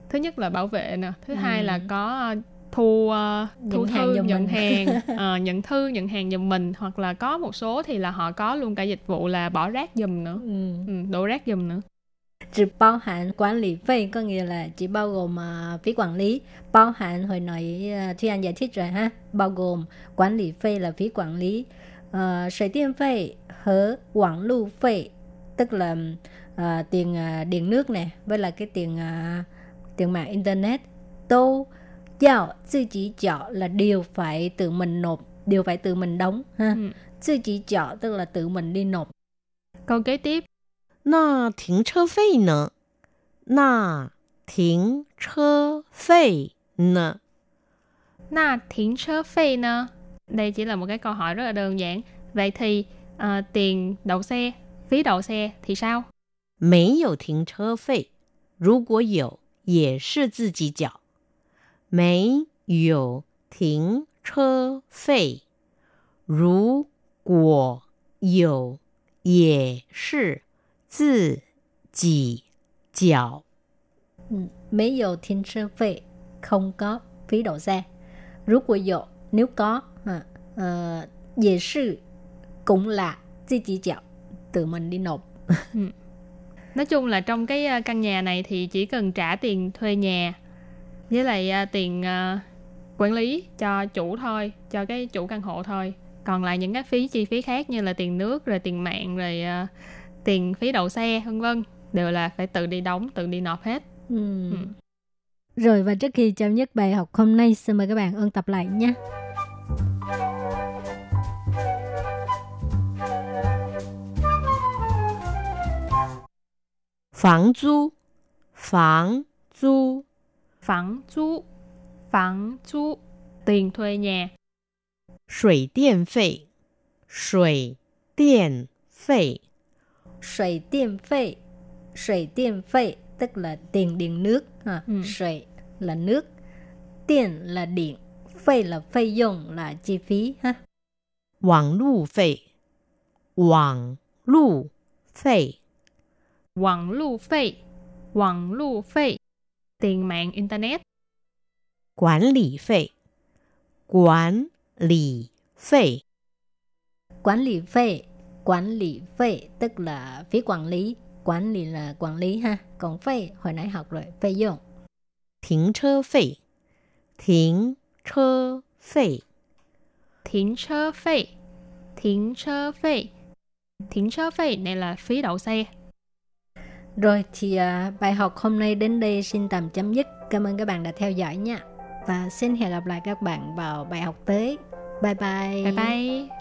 Speaker 4: thứ nhất là bảo vệ nè thứ ừ. hai là có thu uh,
Speaker 1: nhận
Speaker 4: thu
Speaker 1: hàng thư
Speaker 4: nhận mình. hàng uh, nhận thư nhận hàng giùm mình. Hoặc là có một số thì là họ có luôn cả dịch vụ là bỏ rác giùm nữa. Ừ. Ừ, đổ rác giùm nữa.
Speaker 1: Chỉ bao hạn quản lý phí có nghĩa là chỉ bao gồm uh, phí quản lý. Bao hạn hồi nãy uh, Thuy Anh giải thích rồi ha. Bao gồm quản lý phí là phí quản lý. Uh, điện phí hở quảng lưu phí tức là uh, tiền uh, điện nước này với là cái tiền uh, tiền mạng internet. Tô giao tự chỉ chọ là điều phải tự mình nộp điều phải tự mình đóng ha ừ. tự chỉ chọ tức là tự mình đi nộp
Speaker 4: câu kế tiếp
Speaker 5: 那停车费呢？那停车费呢？
Speaker 4: 那停车费呢？Đây chỉ là một cái câu hỏi rất là đơn giản. Vậy thì uh, tiền đậu xe, phí đậu xe thì sao?
Speaker 5: 没有停车费，如果有也是自己缴， 没有停车费。如果有也是自己缴。
Speaker 1: 嗯，没有停车费，không có phí đậu xe. Nếu có nếu có, à, uh, 也是 cũng là 自己缴, tự mình đi nộp.
Speaker 4: ừ nói chung là trong cái ờ, căn nhà này thì chỉ cần trả tiền thuê nhà với lại uh, tiền uh, quản lý cho chủ thôi cho cái chủ căn hộ thôi. Còn lại những cái phí chi phí khác như là tiền nước rồi tiền mạng rồi uh, tiền phí đậu xe vân vân đều là phải tự đi đóng tự đi nộp hết. Ừ.
Speaker 1: ừ. Rồi và trước khi chấm dứt bài học hôm nay xin mời các bạn ôn tập lại nhé
Speaker 5: Phòng du Phòng du
Speaker 4: Phẳng chú Phẳng chú Tiền thuê nhà
Speaker 5: Sủy điện phê Sủy điện phê
Speaker 1: Sủy điện phê Sủy điện phê Tức là tiền điện nước à, ừ. Sủy là nước Điện là điện Phê là phê dụng là chi phí ha.
Speaker 5: Quảng lưu phê. Quảng lưu phê.
Speaker 4: Quảng lưu phê Quảng lưu phê tiền mạng Internet.
Speaker 5: Quản lý phê. Quản lý phê.
Speaker 1: Quản lý phê. Quản lý phê tức là phí quản lý. Quản lý là quản lý ha. Còn phê hồi nãy học rồi Phê dụng
Speaker 5: Thính chơ phê. Thính chơ phê.
Speaker 4: Thính chơ phê. Thính chơ phê. Thính chơ phê này là phí đậu xe.
Speaker 1: Rồi thì à, bài học hôm nay đến đây xin tạm chấm dứt. Cảm ơn các bạn đã theo dõi nha. Và xin hẹn gặp lại các bạn vào bài học tới. Bye bye.
Speaker 4: Bye bye.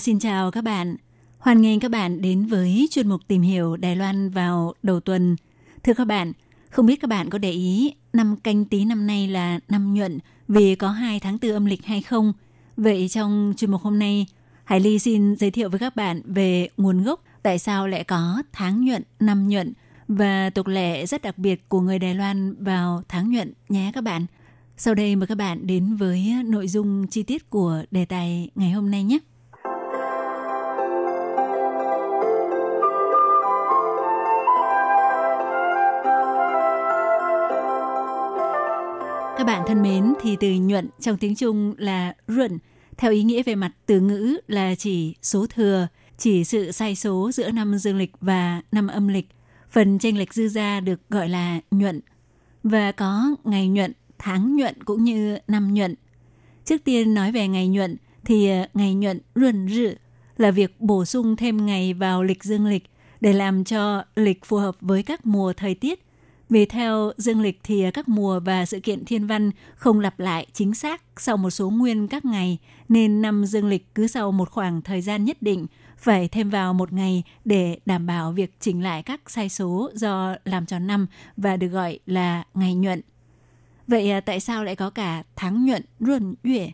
Speaker 2: Xin chào các bạn. Hoan nghênh các bạn đến với chuyên mục tìm hiểu Đài Loan vào đầu tuần. Thưa các bạn, không biết các bạn có để ý năm canh tí năm nay là năm nhuận vì có 2 tháng 4 âm lịch hay không? Vậy trong chuyên mục hôm nay, Hải Ly xin giới thiệu với các bạn về nguồn gốc tại sao lại có tháng nhuận, năm nhuận và tục lệ rất đặc biệt của người Đài Loan vào tháng nhuận nhé các bạn. Sau đây mời các bạn đến với nội dung chi tiết của đề tài ngày hôm nay nhé. Các bạn thân mến, thì từ nhuận trong tiếng Trung là ruận, theo ý nghĩa về mặt từ ngữ là chỉ số thừa, chỉ sự sai số giữa năm dương lịch và năm âm lịch. Phần tranh lệch dư ra được gọi là nhuận. Và có ngày nhuận tháng nhuận cũng như năm nhuận. Trước tiên nói về ngày nhuận thì ờ, ngày nhuận ruần rự là việc bổ sung thêm ngày vào lịch dương lịch để làm cho lịch phù hợp với các mùa thời tiết. Vì theo dương lịch thì các mùa và sự kiện thiên văn không lặp lại chính xác sau một số nguyên các ngày, nên năm dương lịch cứ sau một khoảng thời gian nhất định phải thêm vào một ngày để đảm bảo việc chỉnh lại các sai số do làm tròn năm và được gọi là ngày nhuận. Vậy à, tại sao lại có cả tháng nhuận, ruần, yue?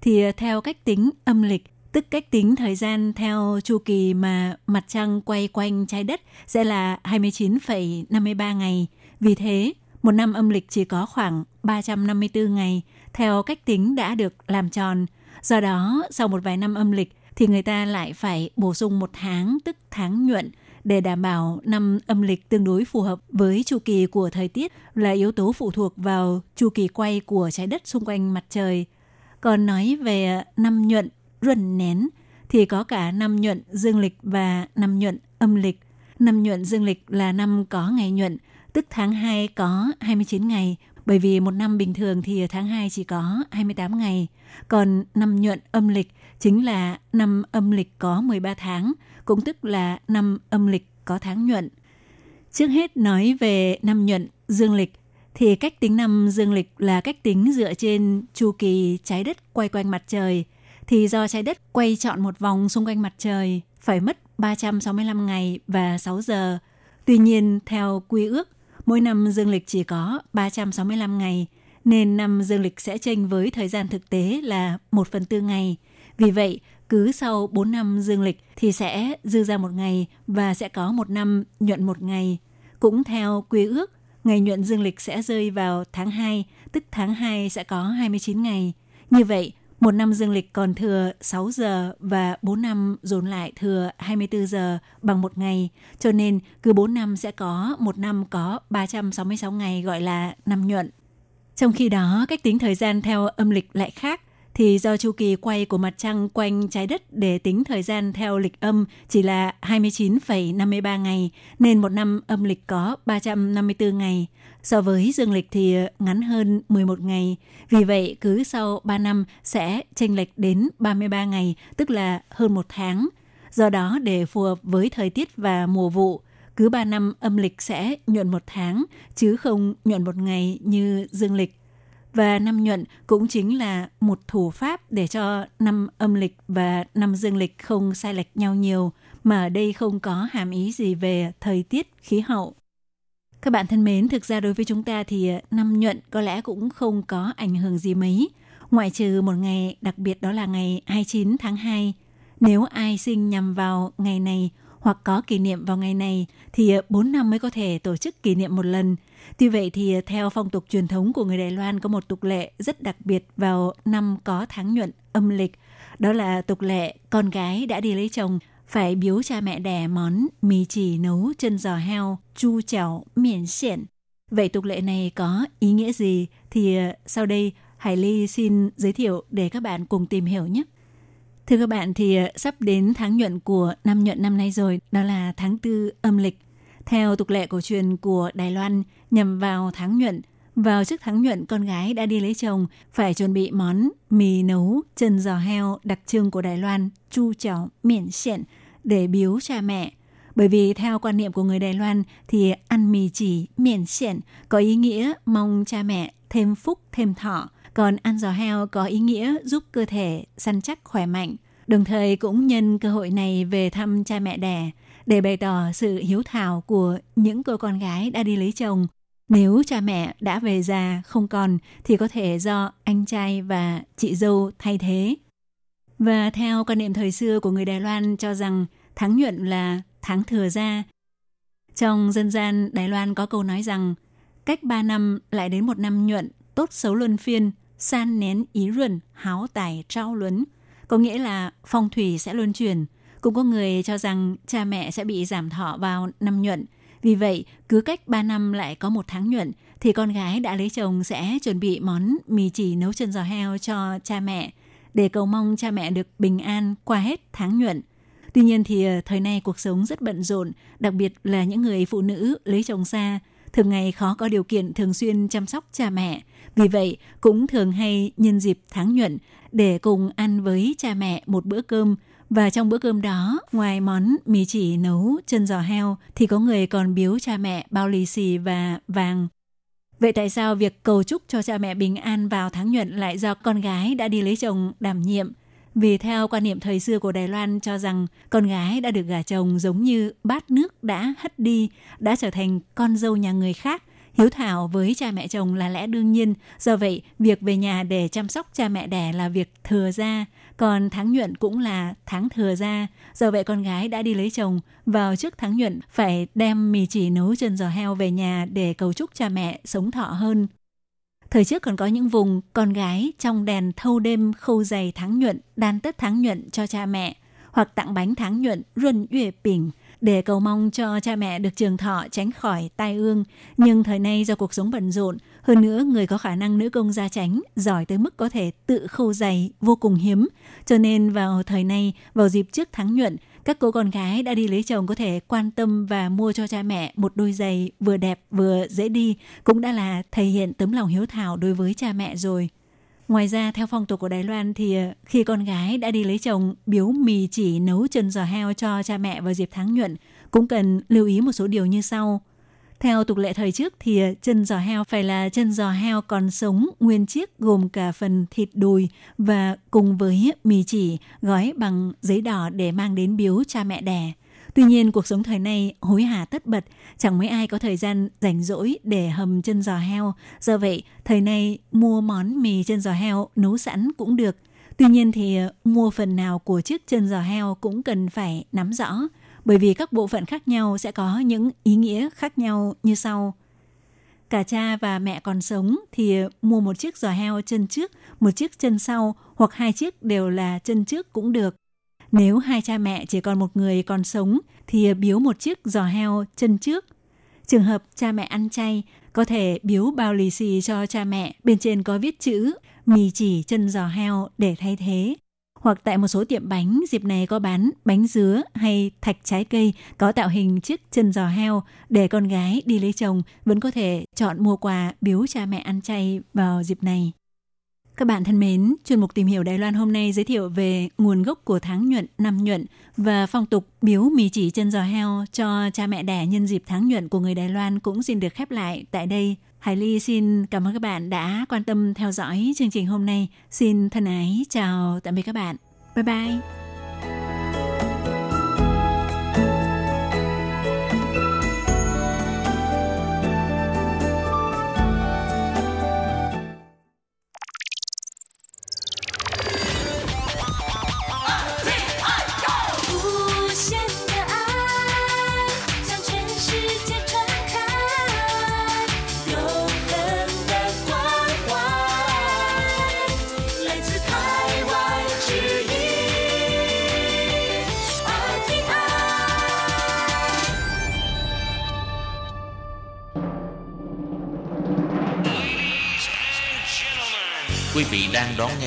Speaker 2: Thì à, theo cách tính âm lịch, tức cách tính thời gian theo chu kỳ mà mặt trăng quay quanh trái đất sẽ là 29,53 ngày. Vì thế, một năm âm lịch chỉ có khoảng 354 ngày theo cách tính đã được làm tròn. Do đó, sau một vài năm âm lịch thì người ta lại phải bổ sung một tháng tức tháng nhuận để đảm bảo năm âm lịch tương đối phù hợp với chu kỳ của thời tiết là yếu tố phụ thuộc vào chu kỳ quay của trái đất xung quanh mặt trời. Còn nói về năm nhuận, ruần nén, thì có cả năm nhuận dương lịch và năm nhuận âm lịch. Năm nhuận dương lịch là năm có ngày nhuận, tức tháng 2 có 29 ngày, bởi vì một năm bình thường thì tháng 2 chỉ có 28 ngày. Còn năm nhuận âm lịch chính là năm âm lịch có 13 tháng, cũng tức là năm âm lịch có tháng nhuận. Trước hết nói về năm nhuận dương lịch thì cách tính năm dương lịch là cách tính dựa trên chu kỳ trái đất quay quanh mặt trời thì do trái đất quay trọn một vòng xung quanh mặt trời phải mất 365 ngày và 6 giờ. Tuy nhiên, theo quy ước, mỗi năm dương lịch chỉ có 365 ngày, nên năm dương lịch sẽ chênh với thời gian thực tế là 1 phần tư ngày. Vì vậy, cứ sau 4 năm dương lịch thì sẽ dư ra một ngày và sẽ có một năm nhuận một ngày. Cũng theo quy ước, ngày nhuận dương lịch sẽ rơi vào tháng 2, tức tháng 2 sẽ có 29 ngày. Như vậy, một năm dương lịch còn thừa 6 giờ và 4 năm dồn lại thừa 24 giờ bằng một ngày. Cho nên cứ 4 năm sẽ có một năm có 366 ngày gọi là năm nhuận. Trong khi đó, cách tính thời gian theo âm lịch lại khác thì do chu kỳ quay của mặt trăng quanh trái đất để tính thời gian theo lịch âm chỉ là 29,53 ngày, nên một năm âm lịch có 354 ngày. So với dương lịch thì ờ, ngắn hơn 11 ngày. Vì vậy, cứ sau 3 năm sẽ chênh lệch đến 33 ngày, tức là hơn một tháng. Do đó, để phù hợp với thời tiết và mùa vụ, cứ 3 năm âm lịch sẽ nhuận một tháng, chứ không nhuận một ngày như dương lịch. Và năm nhuận cũng chính là một thủ pháp để cho năm âm lịch và năm dương lịch không sai lệch nhau nhiều, mà ở đây không có hàm ý gì về thời tiết, khí hậu. Các bạn thân mến, thực ra đối với chúng ta thì ờ, năm nhuận có lẽ cũng không có ảnh hưởng gì mấy, ngoại trừ một ngày đặc biệt đó là ngày 29 tháng 2. Nếu ai sinh nhằm vào ngày này hoặc có kỷ niệm vào ngày này thì ờ, 4 năm mới có thể tổ chức kỷ niệm một lần. Tuy vậy thì ờ, theo phong tục truyền thống của người Đài Loan có một tục lệ rất đặc biệt vào năm có tháng nhuận âm lịch. Đó là tục lệ con gái đã đi lấy chồng phải biếu cha mẹ đẻ món mì chỉ nấu chân giò heo, chu chảo, miền xiển. Vậy tục lệ này có ý nghĩa gì thì ờ, sau đây Hải Ly xin giới thiệu để các bạn cùng tìm hiểu nhé. Thưa các bạn thì ờ, sắp đến tháng nhuận của năm nhuận năm nay rồi, đó là tháng tư âm lịch. Theo tục lệ cổ truyền của Đài Loan, nhằm vào tháng nhuận, vào trước tháng nhuận con gái đã đi lấy chồng phải chuẩn bị món mì nấu chân giò heo đặc trưng của Đài Loan, chu chảo miễn xiện để biếu cha mẹ. Bởi vì theo quan niệm của người Đài Loan thì ăn mì chỉ miễn xiện có ý nghĩa mong cha mẹ thêm phúc thêm thọ, còn ăn giò heo có ý nghĩa giúp cơ thể săn chắc khỏe mạnh. Đồng thời cũng nhân cơ hội này về thăm cha mẹ đẻ để bày tỏ sự hiếu thảo của những cô con gái đã đi lấy chồng. Nếu cha mẹ đã về già không còn thì có thể do anh trai và chị dâu thay thế. Và theo quan niệm thời xưa của người Đài Loan cho rằng tháng nhuận là tháng thừa gia. Trong dân gian Đài Loan có câu nói rằng cách 3 năm lại đến một năm nhuận, tốt xấu luân phiên, san nén ý ruẩn, háo tài trao luấn. Có nghĩa là phong thủy sẽ luân chuyển. Cũng có người cho rằng cha mẹ sẽ bị giảm thọ vào năm nhuận. Vì vậy, cứ cách 3 năm lại có một tháng nhuận, thì con gái đã lấy chồng sẽ chuẩn bị món mì chỉ nấu chân giò heo cho cha mẹ, để cầu mong cha mẹ được bình an qua hết tháng nhuận. Tuy nhiên thì ờ, thời nay cuộc sống rất bận rộn, đặc biệt là những người phụ nữ lấy chồng xa, thường ngày khó có điều kiện thường xuyên chăm sóc cha mẹ. Vì vậy, cũng thường hay nhân dịp tháng nhuận để cùng ăn với cha mẹ một bữa cơm. Và trong bữa cơm đó, ngoài món mì chỉ nấu chân giò heo, thì có người còn biếu cha mẹ bao lì xì và vàng. Vậy tại sao việc cầu chúc cho cha mẹ bình an vào tháng nhuận lại do con gái đã đi lấy chồng đảm nhiệm? Vì theo quan niệm thời xưa của Đài Loan cho rằng con gái đã được gả chồng giống như bát nước đã hất đi, đã trở thành con dâu nhà người khác, hiếu thảo với cha mẹ chồng là lẽ đương nhiên. Do vậy, việc về nhà để chăm sóc cha mẹ đẻ là việc thừa ra, còn tháng nhuận cũng là tháng thừa ra. Do vậy con gái đã đi lấy chồng, vào trước tháng nhuận phải đem mì chỉ nấu chân giò heo về nhà để cầu chúc cha mẹ sống thọ hơn. Thời trước còn có những vùng con gái trong đèn thâu đêm khâu giày tháng nhuận, đan tất tháng nhuận cho cha mẹ, hoặc tặng bánh tháng nhuận ruân yue bình để cầu mong cho cha mẹ được trường thọ tránh khỏi tai ương. Nhưng thời nay do cuộc sống bận rộn, hơn nữa người có khả năng nữ công gia tránh, giỏi tới mức có thể tự khâu giày vô cùng hiếm. Cho nên vào thời nay, vào dịp trước tháng nhuận, các cô con gái đã đi lấy chồng có thể quan tâm và mua cho cha mẹ một đôi giày vừa đẹp vừa dễ đi cũng đã là thể hiện tấm lòng hiếu thảo đối với cha mẹ rồi. Ngoài ra, theo phong tục của Đài Loan thì ờ, khi con gái đã đi lấy chồng, biếu mì chỉ nấu chân giò heo cho cha mẹ vào dịp tháng nhuận, cũng cần lưu ý một số điều như sau. Theo tục lệ thời trước thì ờ, chân giò heo phải là chân giò heo còn sống nguyên chiếc gồm cả phần thịt đùi và cùng với mì chỉ gói bằng giấy đỏ để mang đến biếu cha mẹ đẻ. Tuy nhiên cuộc sống thời nay hối hả tất bật, chẳng mấy ai có thời gian rảnh rỗi để hầm chân giò heo. Do vậy, thời nay mua món mì chân giò heo nấu sẵn cũng được. Tuy nhiên thì ờ, mua phần nào của chiếc chân giò heo cũng cần phải nắm rõ, bởi vì các bộ phận khác nhau sẽ có những ý nghĩa khác nhau như sau. Cả cha và mẹ còn sống thì ờ, mua một chiếc giò heo chân trước, một chiếc chân sau hoặc hai chiếc đều là chân trước cũng được. Nếu hai cha mẹ chỉ còn một người còn sống thì biếu một chiếc giò heo chân trước. Trường hợp cha mẹ ăn chay, có thể biếu bao lì xì cho cha mẹ, bên trên có viết chữ mì chỉ chân giò heo để thay thế. Hoặc tại một số tiệm bánh, dịp này có bán bánh dứa hay thạch trái cây có tạo hình chiếc chân giò heo để con gái đi lấy chồng vẫn có thể chọn mua quà biếu cha mẹ ăn chay vào dịp này. Các bạn thân mến, chuyên mục tìm hiểu Đài Loan hôm nay giới thiệu về nguồn gốc của tháng nhuận, năm nhuận và phong tục biếu mì chỉ chân giò heo cho cha mẹ đẻ nhân dịp tháng nhuận của người Đài Loan cũng xin được khép lại tại đây. Hải Ly xin cảm ơn các bạn đã quan tâm theo dõi chương trình hôm nay. Xin thân ái chào tạm biệt các bạn. Bye bye.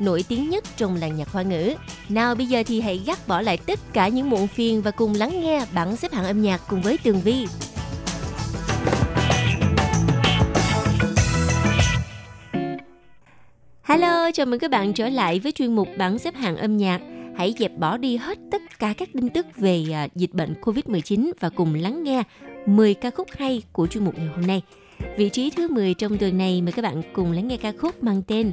Speaker 6: nổi tiếng nhất trong làng nhạc hoa ngữ. Nào bây giờ thì hãy gác bỏ lại tất cả những muộn phiền và cùng lắng nghe bảng xếp hạng âm nhạc cùng với Tường Vi. Hello, chào mừng các bạn trở lại với chuyên mục bảng xếp hạng âm nhạc hãy dẹp bỏ đi hết tất cả các tin tức về à, dịch bệnh Covid-19 và cùng lắng nghe 10 ca khúc hay của chuyên mục ngày hôm nay. Vị trí thứ 10 trong tuần này mời các bạn cùng lắng nghe ca khúc mang tên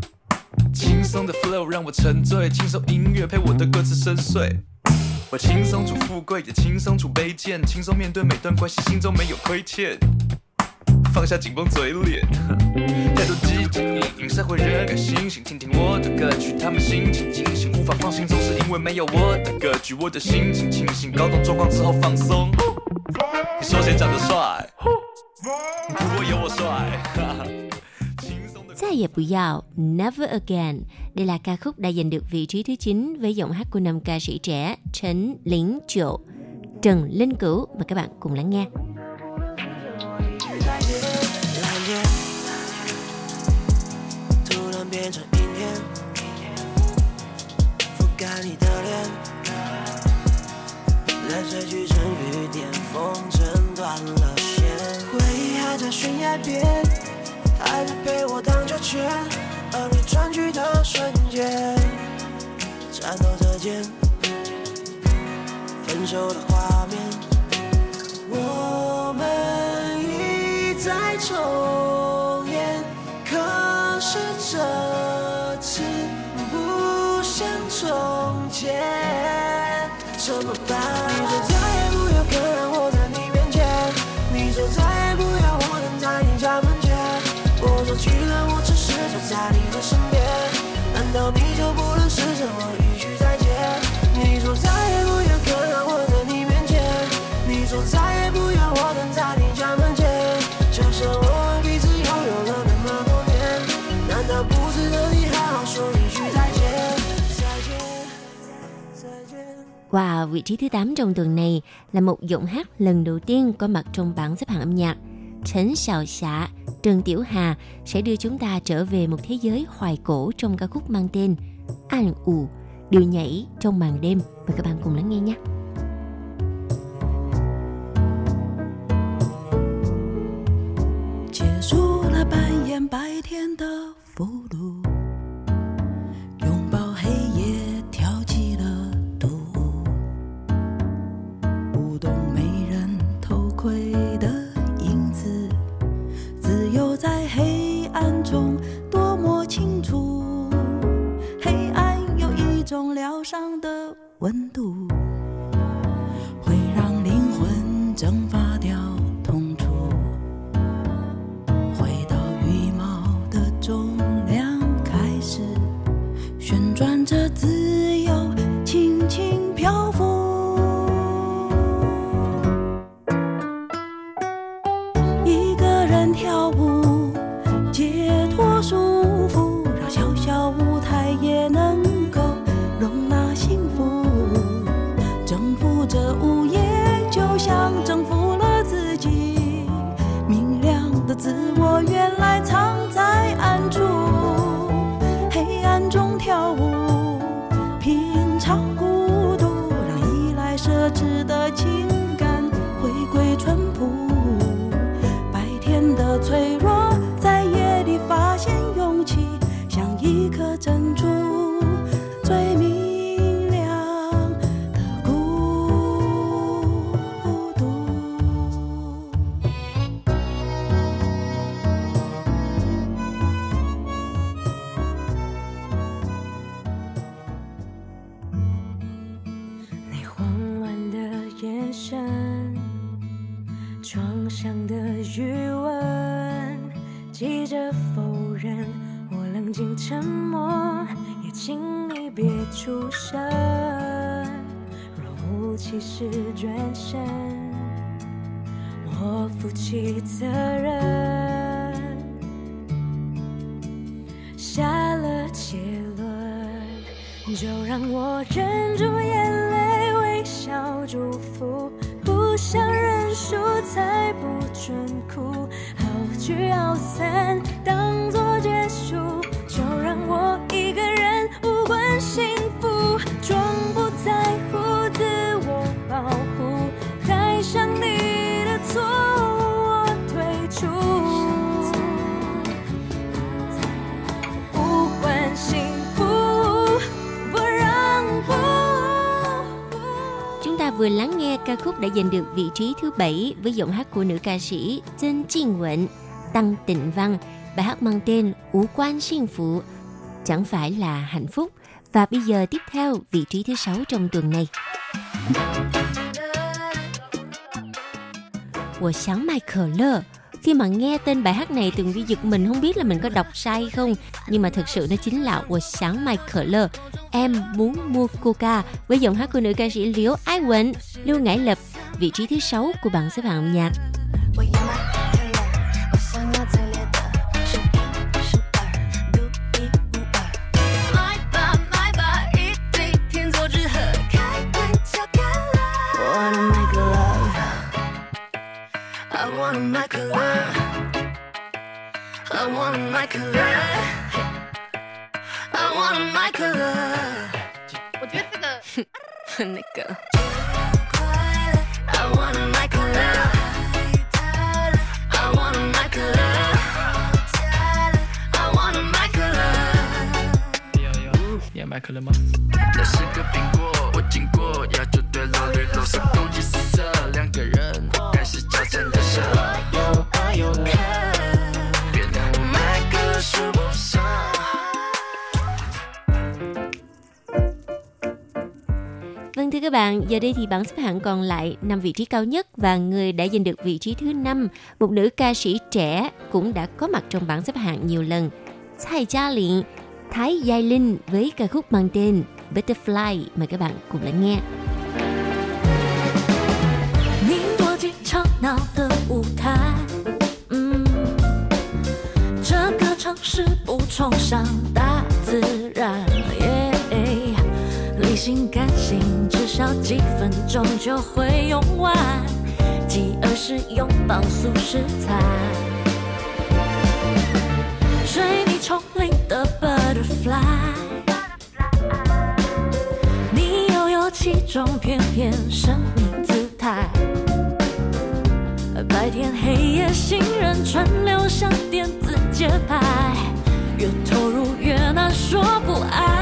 Speaker 6: 轻松的 flow 让我沉醉，轻松音乐陪我的歌词深邃。我轻松处富贵，也轻松处卑贱，轻松面对每段关系，心中没有亏欠。放下紧绷嘴脸，太多激情引引社会人改心性，听听我的歌曲，他们心情惊醒，无法放心，总是因为没有我的歌曲，我的心情清醒，搞懂状况之后放松。你说谁长得帅？不过有我帅。再也不要 Never Again. Đây là ca khúc đã giành được vị trí thứ 9 với giọng hát của nam ca sĩ trẻ Trần Lính Triệu, Trần Linh Cửu. Mời các bạn cùng lắng nghe. 变 爱你陪我荡秋千，而你转去的瞬间，颤抖的肩，分手的画面，我们一再重演，可是这次不想重前，怎么办？见。Wow, vị trí thứ 8 trong tuần này là một giọng hát lần đầu tiên có mặt trong bảng xếp hạng âm nhạc. Trấn Xiao Xạ, Trần Tiểu Hà sẽ đưa chúng ta trở về một thế giới hoài cổ trong ca khúc mang tên An ủ, điều nhảy trong màn đêm. Mời các bạn cùng lắng nghe nhé.
Speaker 7: 结束了扮演白天的俘虏， 在黑暗中多么清楚，黑暗有一种疗伤的温度，会让灵魂蒸发掉痛楚。回到羽毛的重量开始旋转着，自幸福。
Speaker 6: vị trí thứ bảy với giọng hát của nữ ca sĩ Tên Trinh Nguyện, Tăng Tịnh Văn. Bài hát mang tên Ú Quan Sinh Phụ, chẳng phải là hạnh phúc. Và bây giờ tiếp theo vị trí thứ sáu trong tuần này. 我想买可乐 khi mà nghe tên bài hát này từng vi giật mình không biết là mình có đọc sai không nhưng mà thực sự nó chính là 我想买可乐 em muốn mua coca với giọng hát của nữ ca sĩ liễu ái quỳnh lưu ngải lập vị trí thứ sáu của bảng xếp hạng âm nhạc.
Speaker 8: 我要 可乐
Speaker 9: 吗？
Speaker 10: 那是个苹果，我经过，要就对了，绿豆是勾结死色，两个人开始交缠的舌。有爱有恨，别让我买个说不上。
Speaker 6: Vâng thưa các bạn, giờ đây thì bảng xếp hạng còn lại năm vị trí cao nhất và người đã giành được vị trí thứ năm, một nữ ca sĩ trẻ cũng đã có mặt trong bảng xếp hạng nhiều lần.蔡Gia Luyện, Thái Giai Linh với ca khúc mang tên Butterfly. Mời các bạn cùng lắng nghe.
Speaker 8: 你躲进吵闹的舞台，嗯，这个城市不崇尚大自然，耶，理性感性至少几分钟就会用完，继而是拥抱素食菜，水泥丛林的 butterfly。 装翩翩神秘姿态，白天黑夜行人川流像电子节拍，越投入越难说不爱。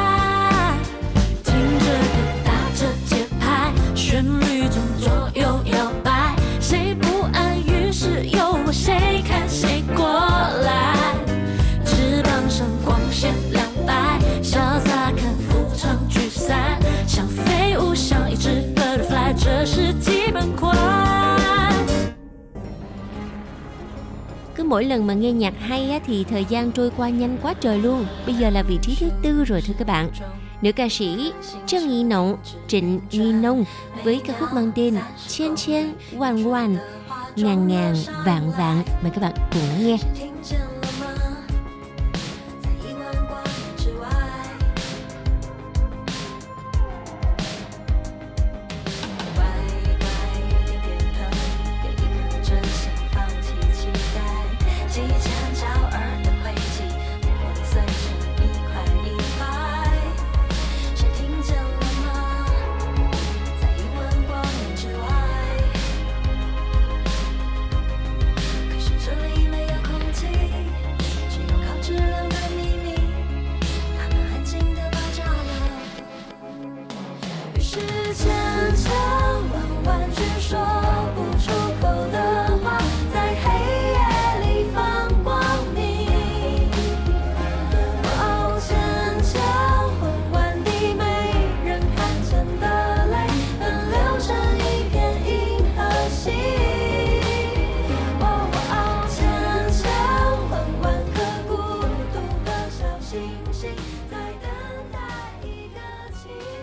Speaker 6: mỗi lần mà nghe nhạc hay á, thì thời gian trôi qua nhanh quá trời luôn. Bây giờ là vị trí thứ tư rồi thưa các bạn. Nữ ca sĩ Trần Nghi Nông Trịnh Nghi Nông với ca khúc mang tên Chen Chen Hoàn Hoàn ngàn ngàn vạn vạn. Mời các bạn cùng nghe.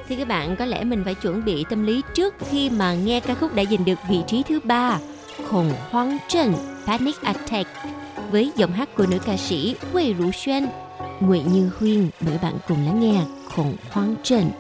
Speaker 8: thì các bạn, có lẽ mình phải chuẩn bị tâm lý trước khi mà nghe ca khúc đã giành được vị trí thứ ba, khủng hoang trần, panic attack, với giọng hát của nữ ca sĩ Huệ Rũ Xuyên. Nguyễn Như Huyên mời bạn cùng lắng nghe khủng hoang trần.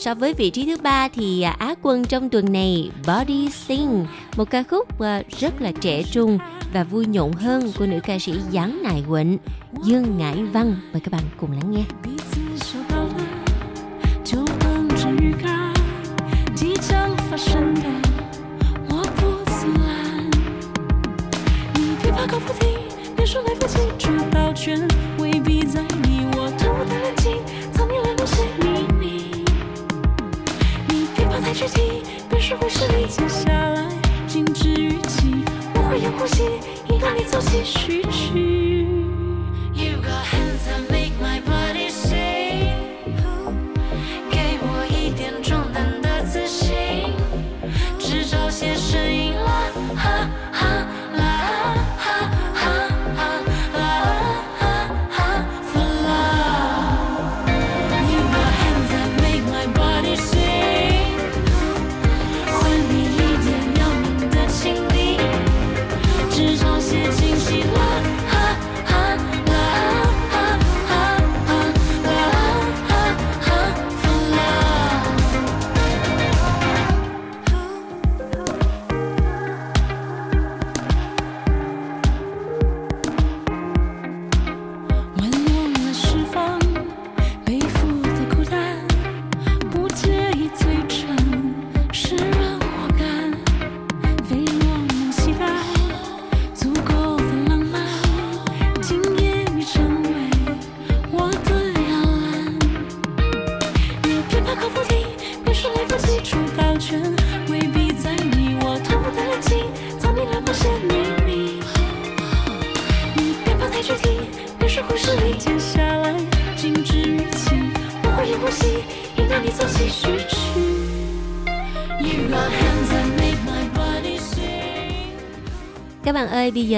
Speaker 8: so với vị trí thứ ba thì à, Á quân trong tuần này Body Sing, một ca khúc à, rất là trẻ trung và vui nhộn hơn của nữ ca sĩ Giáng Nại Quỳnh Dương Ngải Văn. Mời các bạn cùng lắng nghe.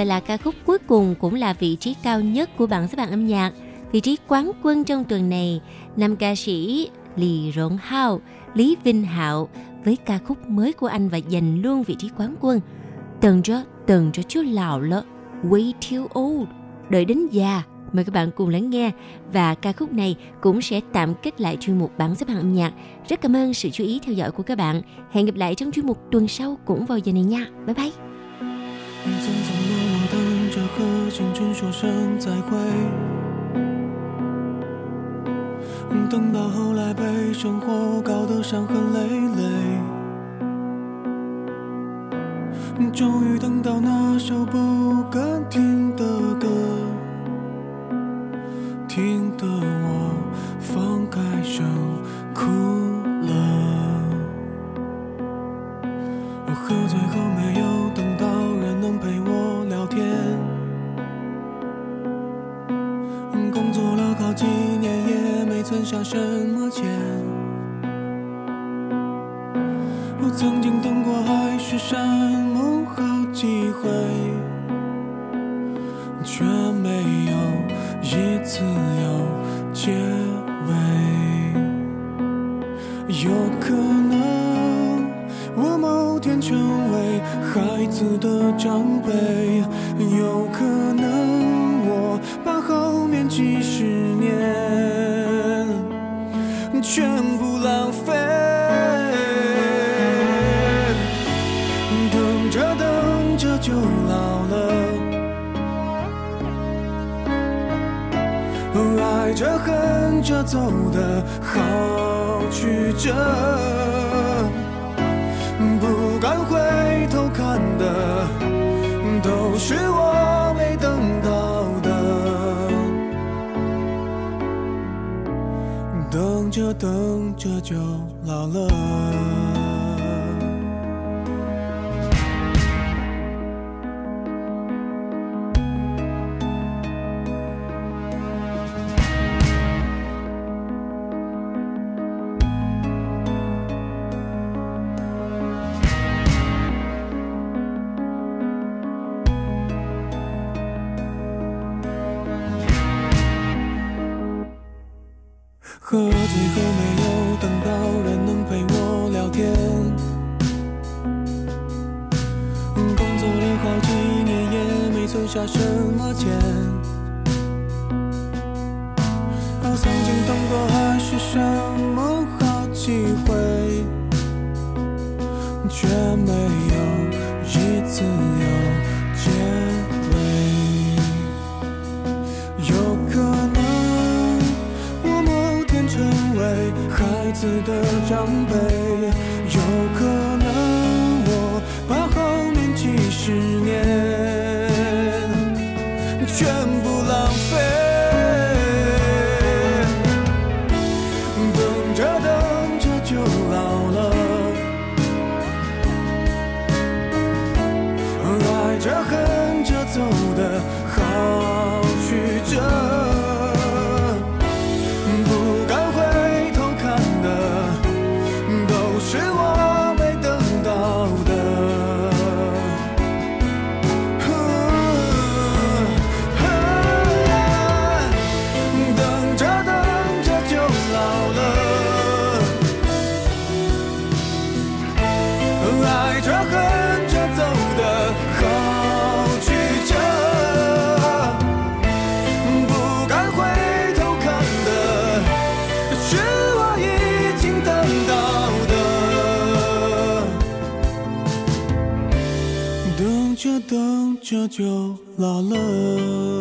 Speaker 8: là ca khúc cuối cùng cũng là vị trí cao nhất của bảng xếp hạng âm nhạc, vị trí quán quân trong tuần này, nam ca sĩ Lì Rộn Hao, Lý Vinh Hạo với ca khúc mới của anh và giành luôn vị trí quán quân. Từng cho, từng cho chú lão lỡ, way too old, đợi đến già. Mời các bạn cùng lắng nghe và ca khúc này cũng sẽ tạm kết lại chuyên mục bảng xếp hạng âm nhạc. Rất cảm ơn sự chú ý theo dõi của các bạn. Hẹn gặp lại trong chuyên mục tuần sau cũng vào giờ này nha. Bye bye.
Speaker 11: 和青春说声再会，等到后来被生活搞得伤痕累累。终于等到那首不敢听的歌。听得我放开手哭。么见？我曾经动过，还是什么好机会，却没有一次有结尾。有可能我某天成为孩子的长辈，有可能。这就老了。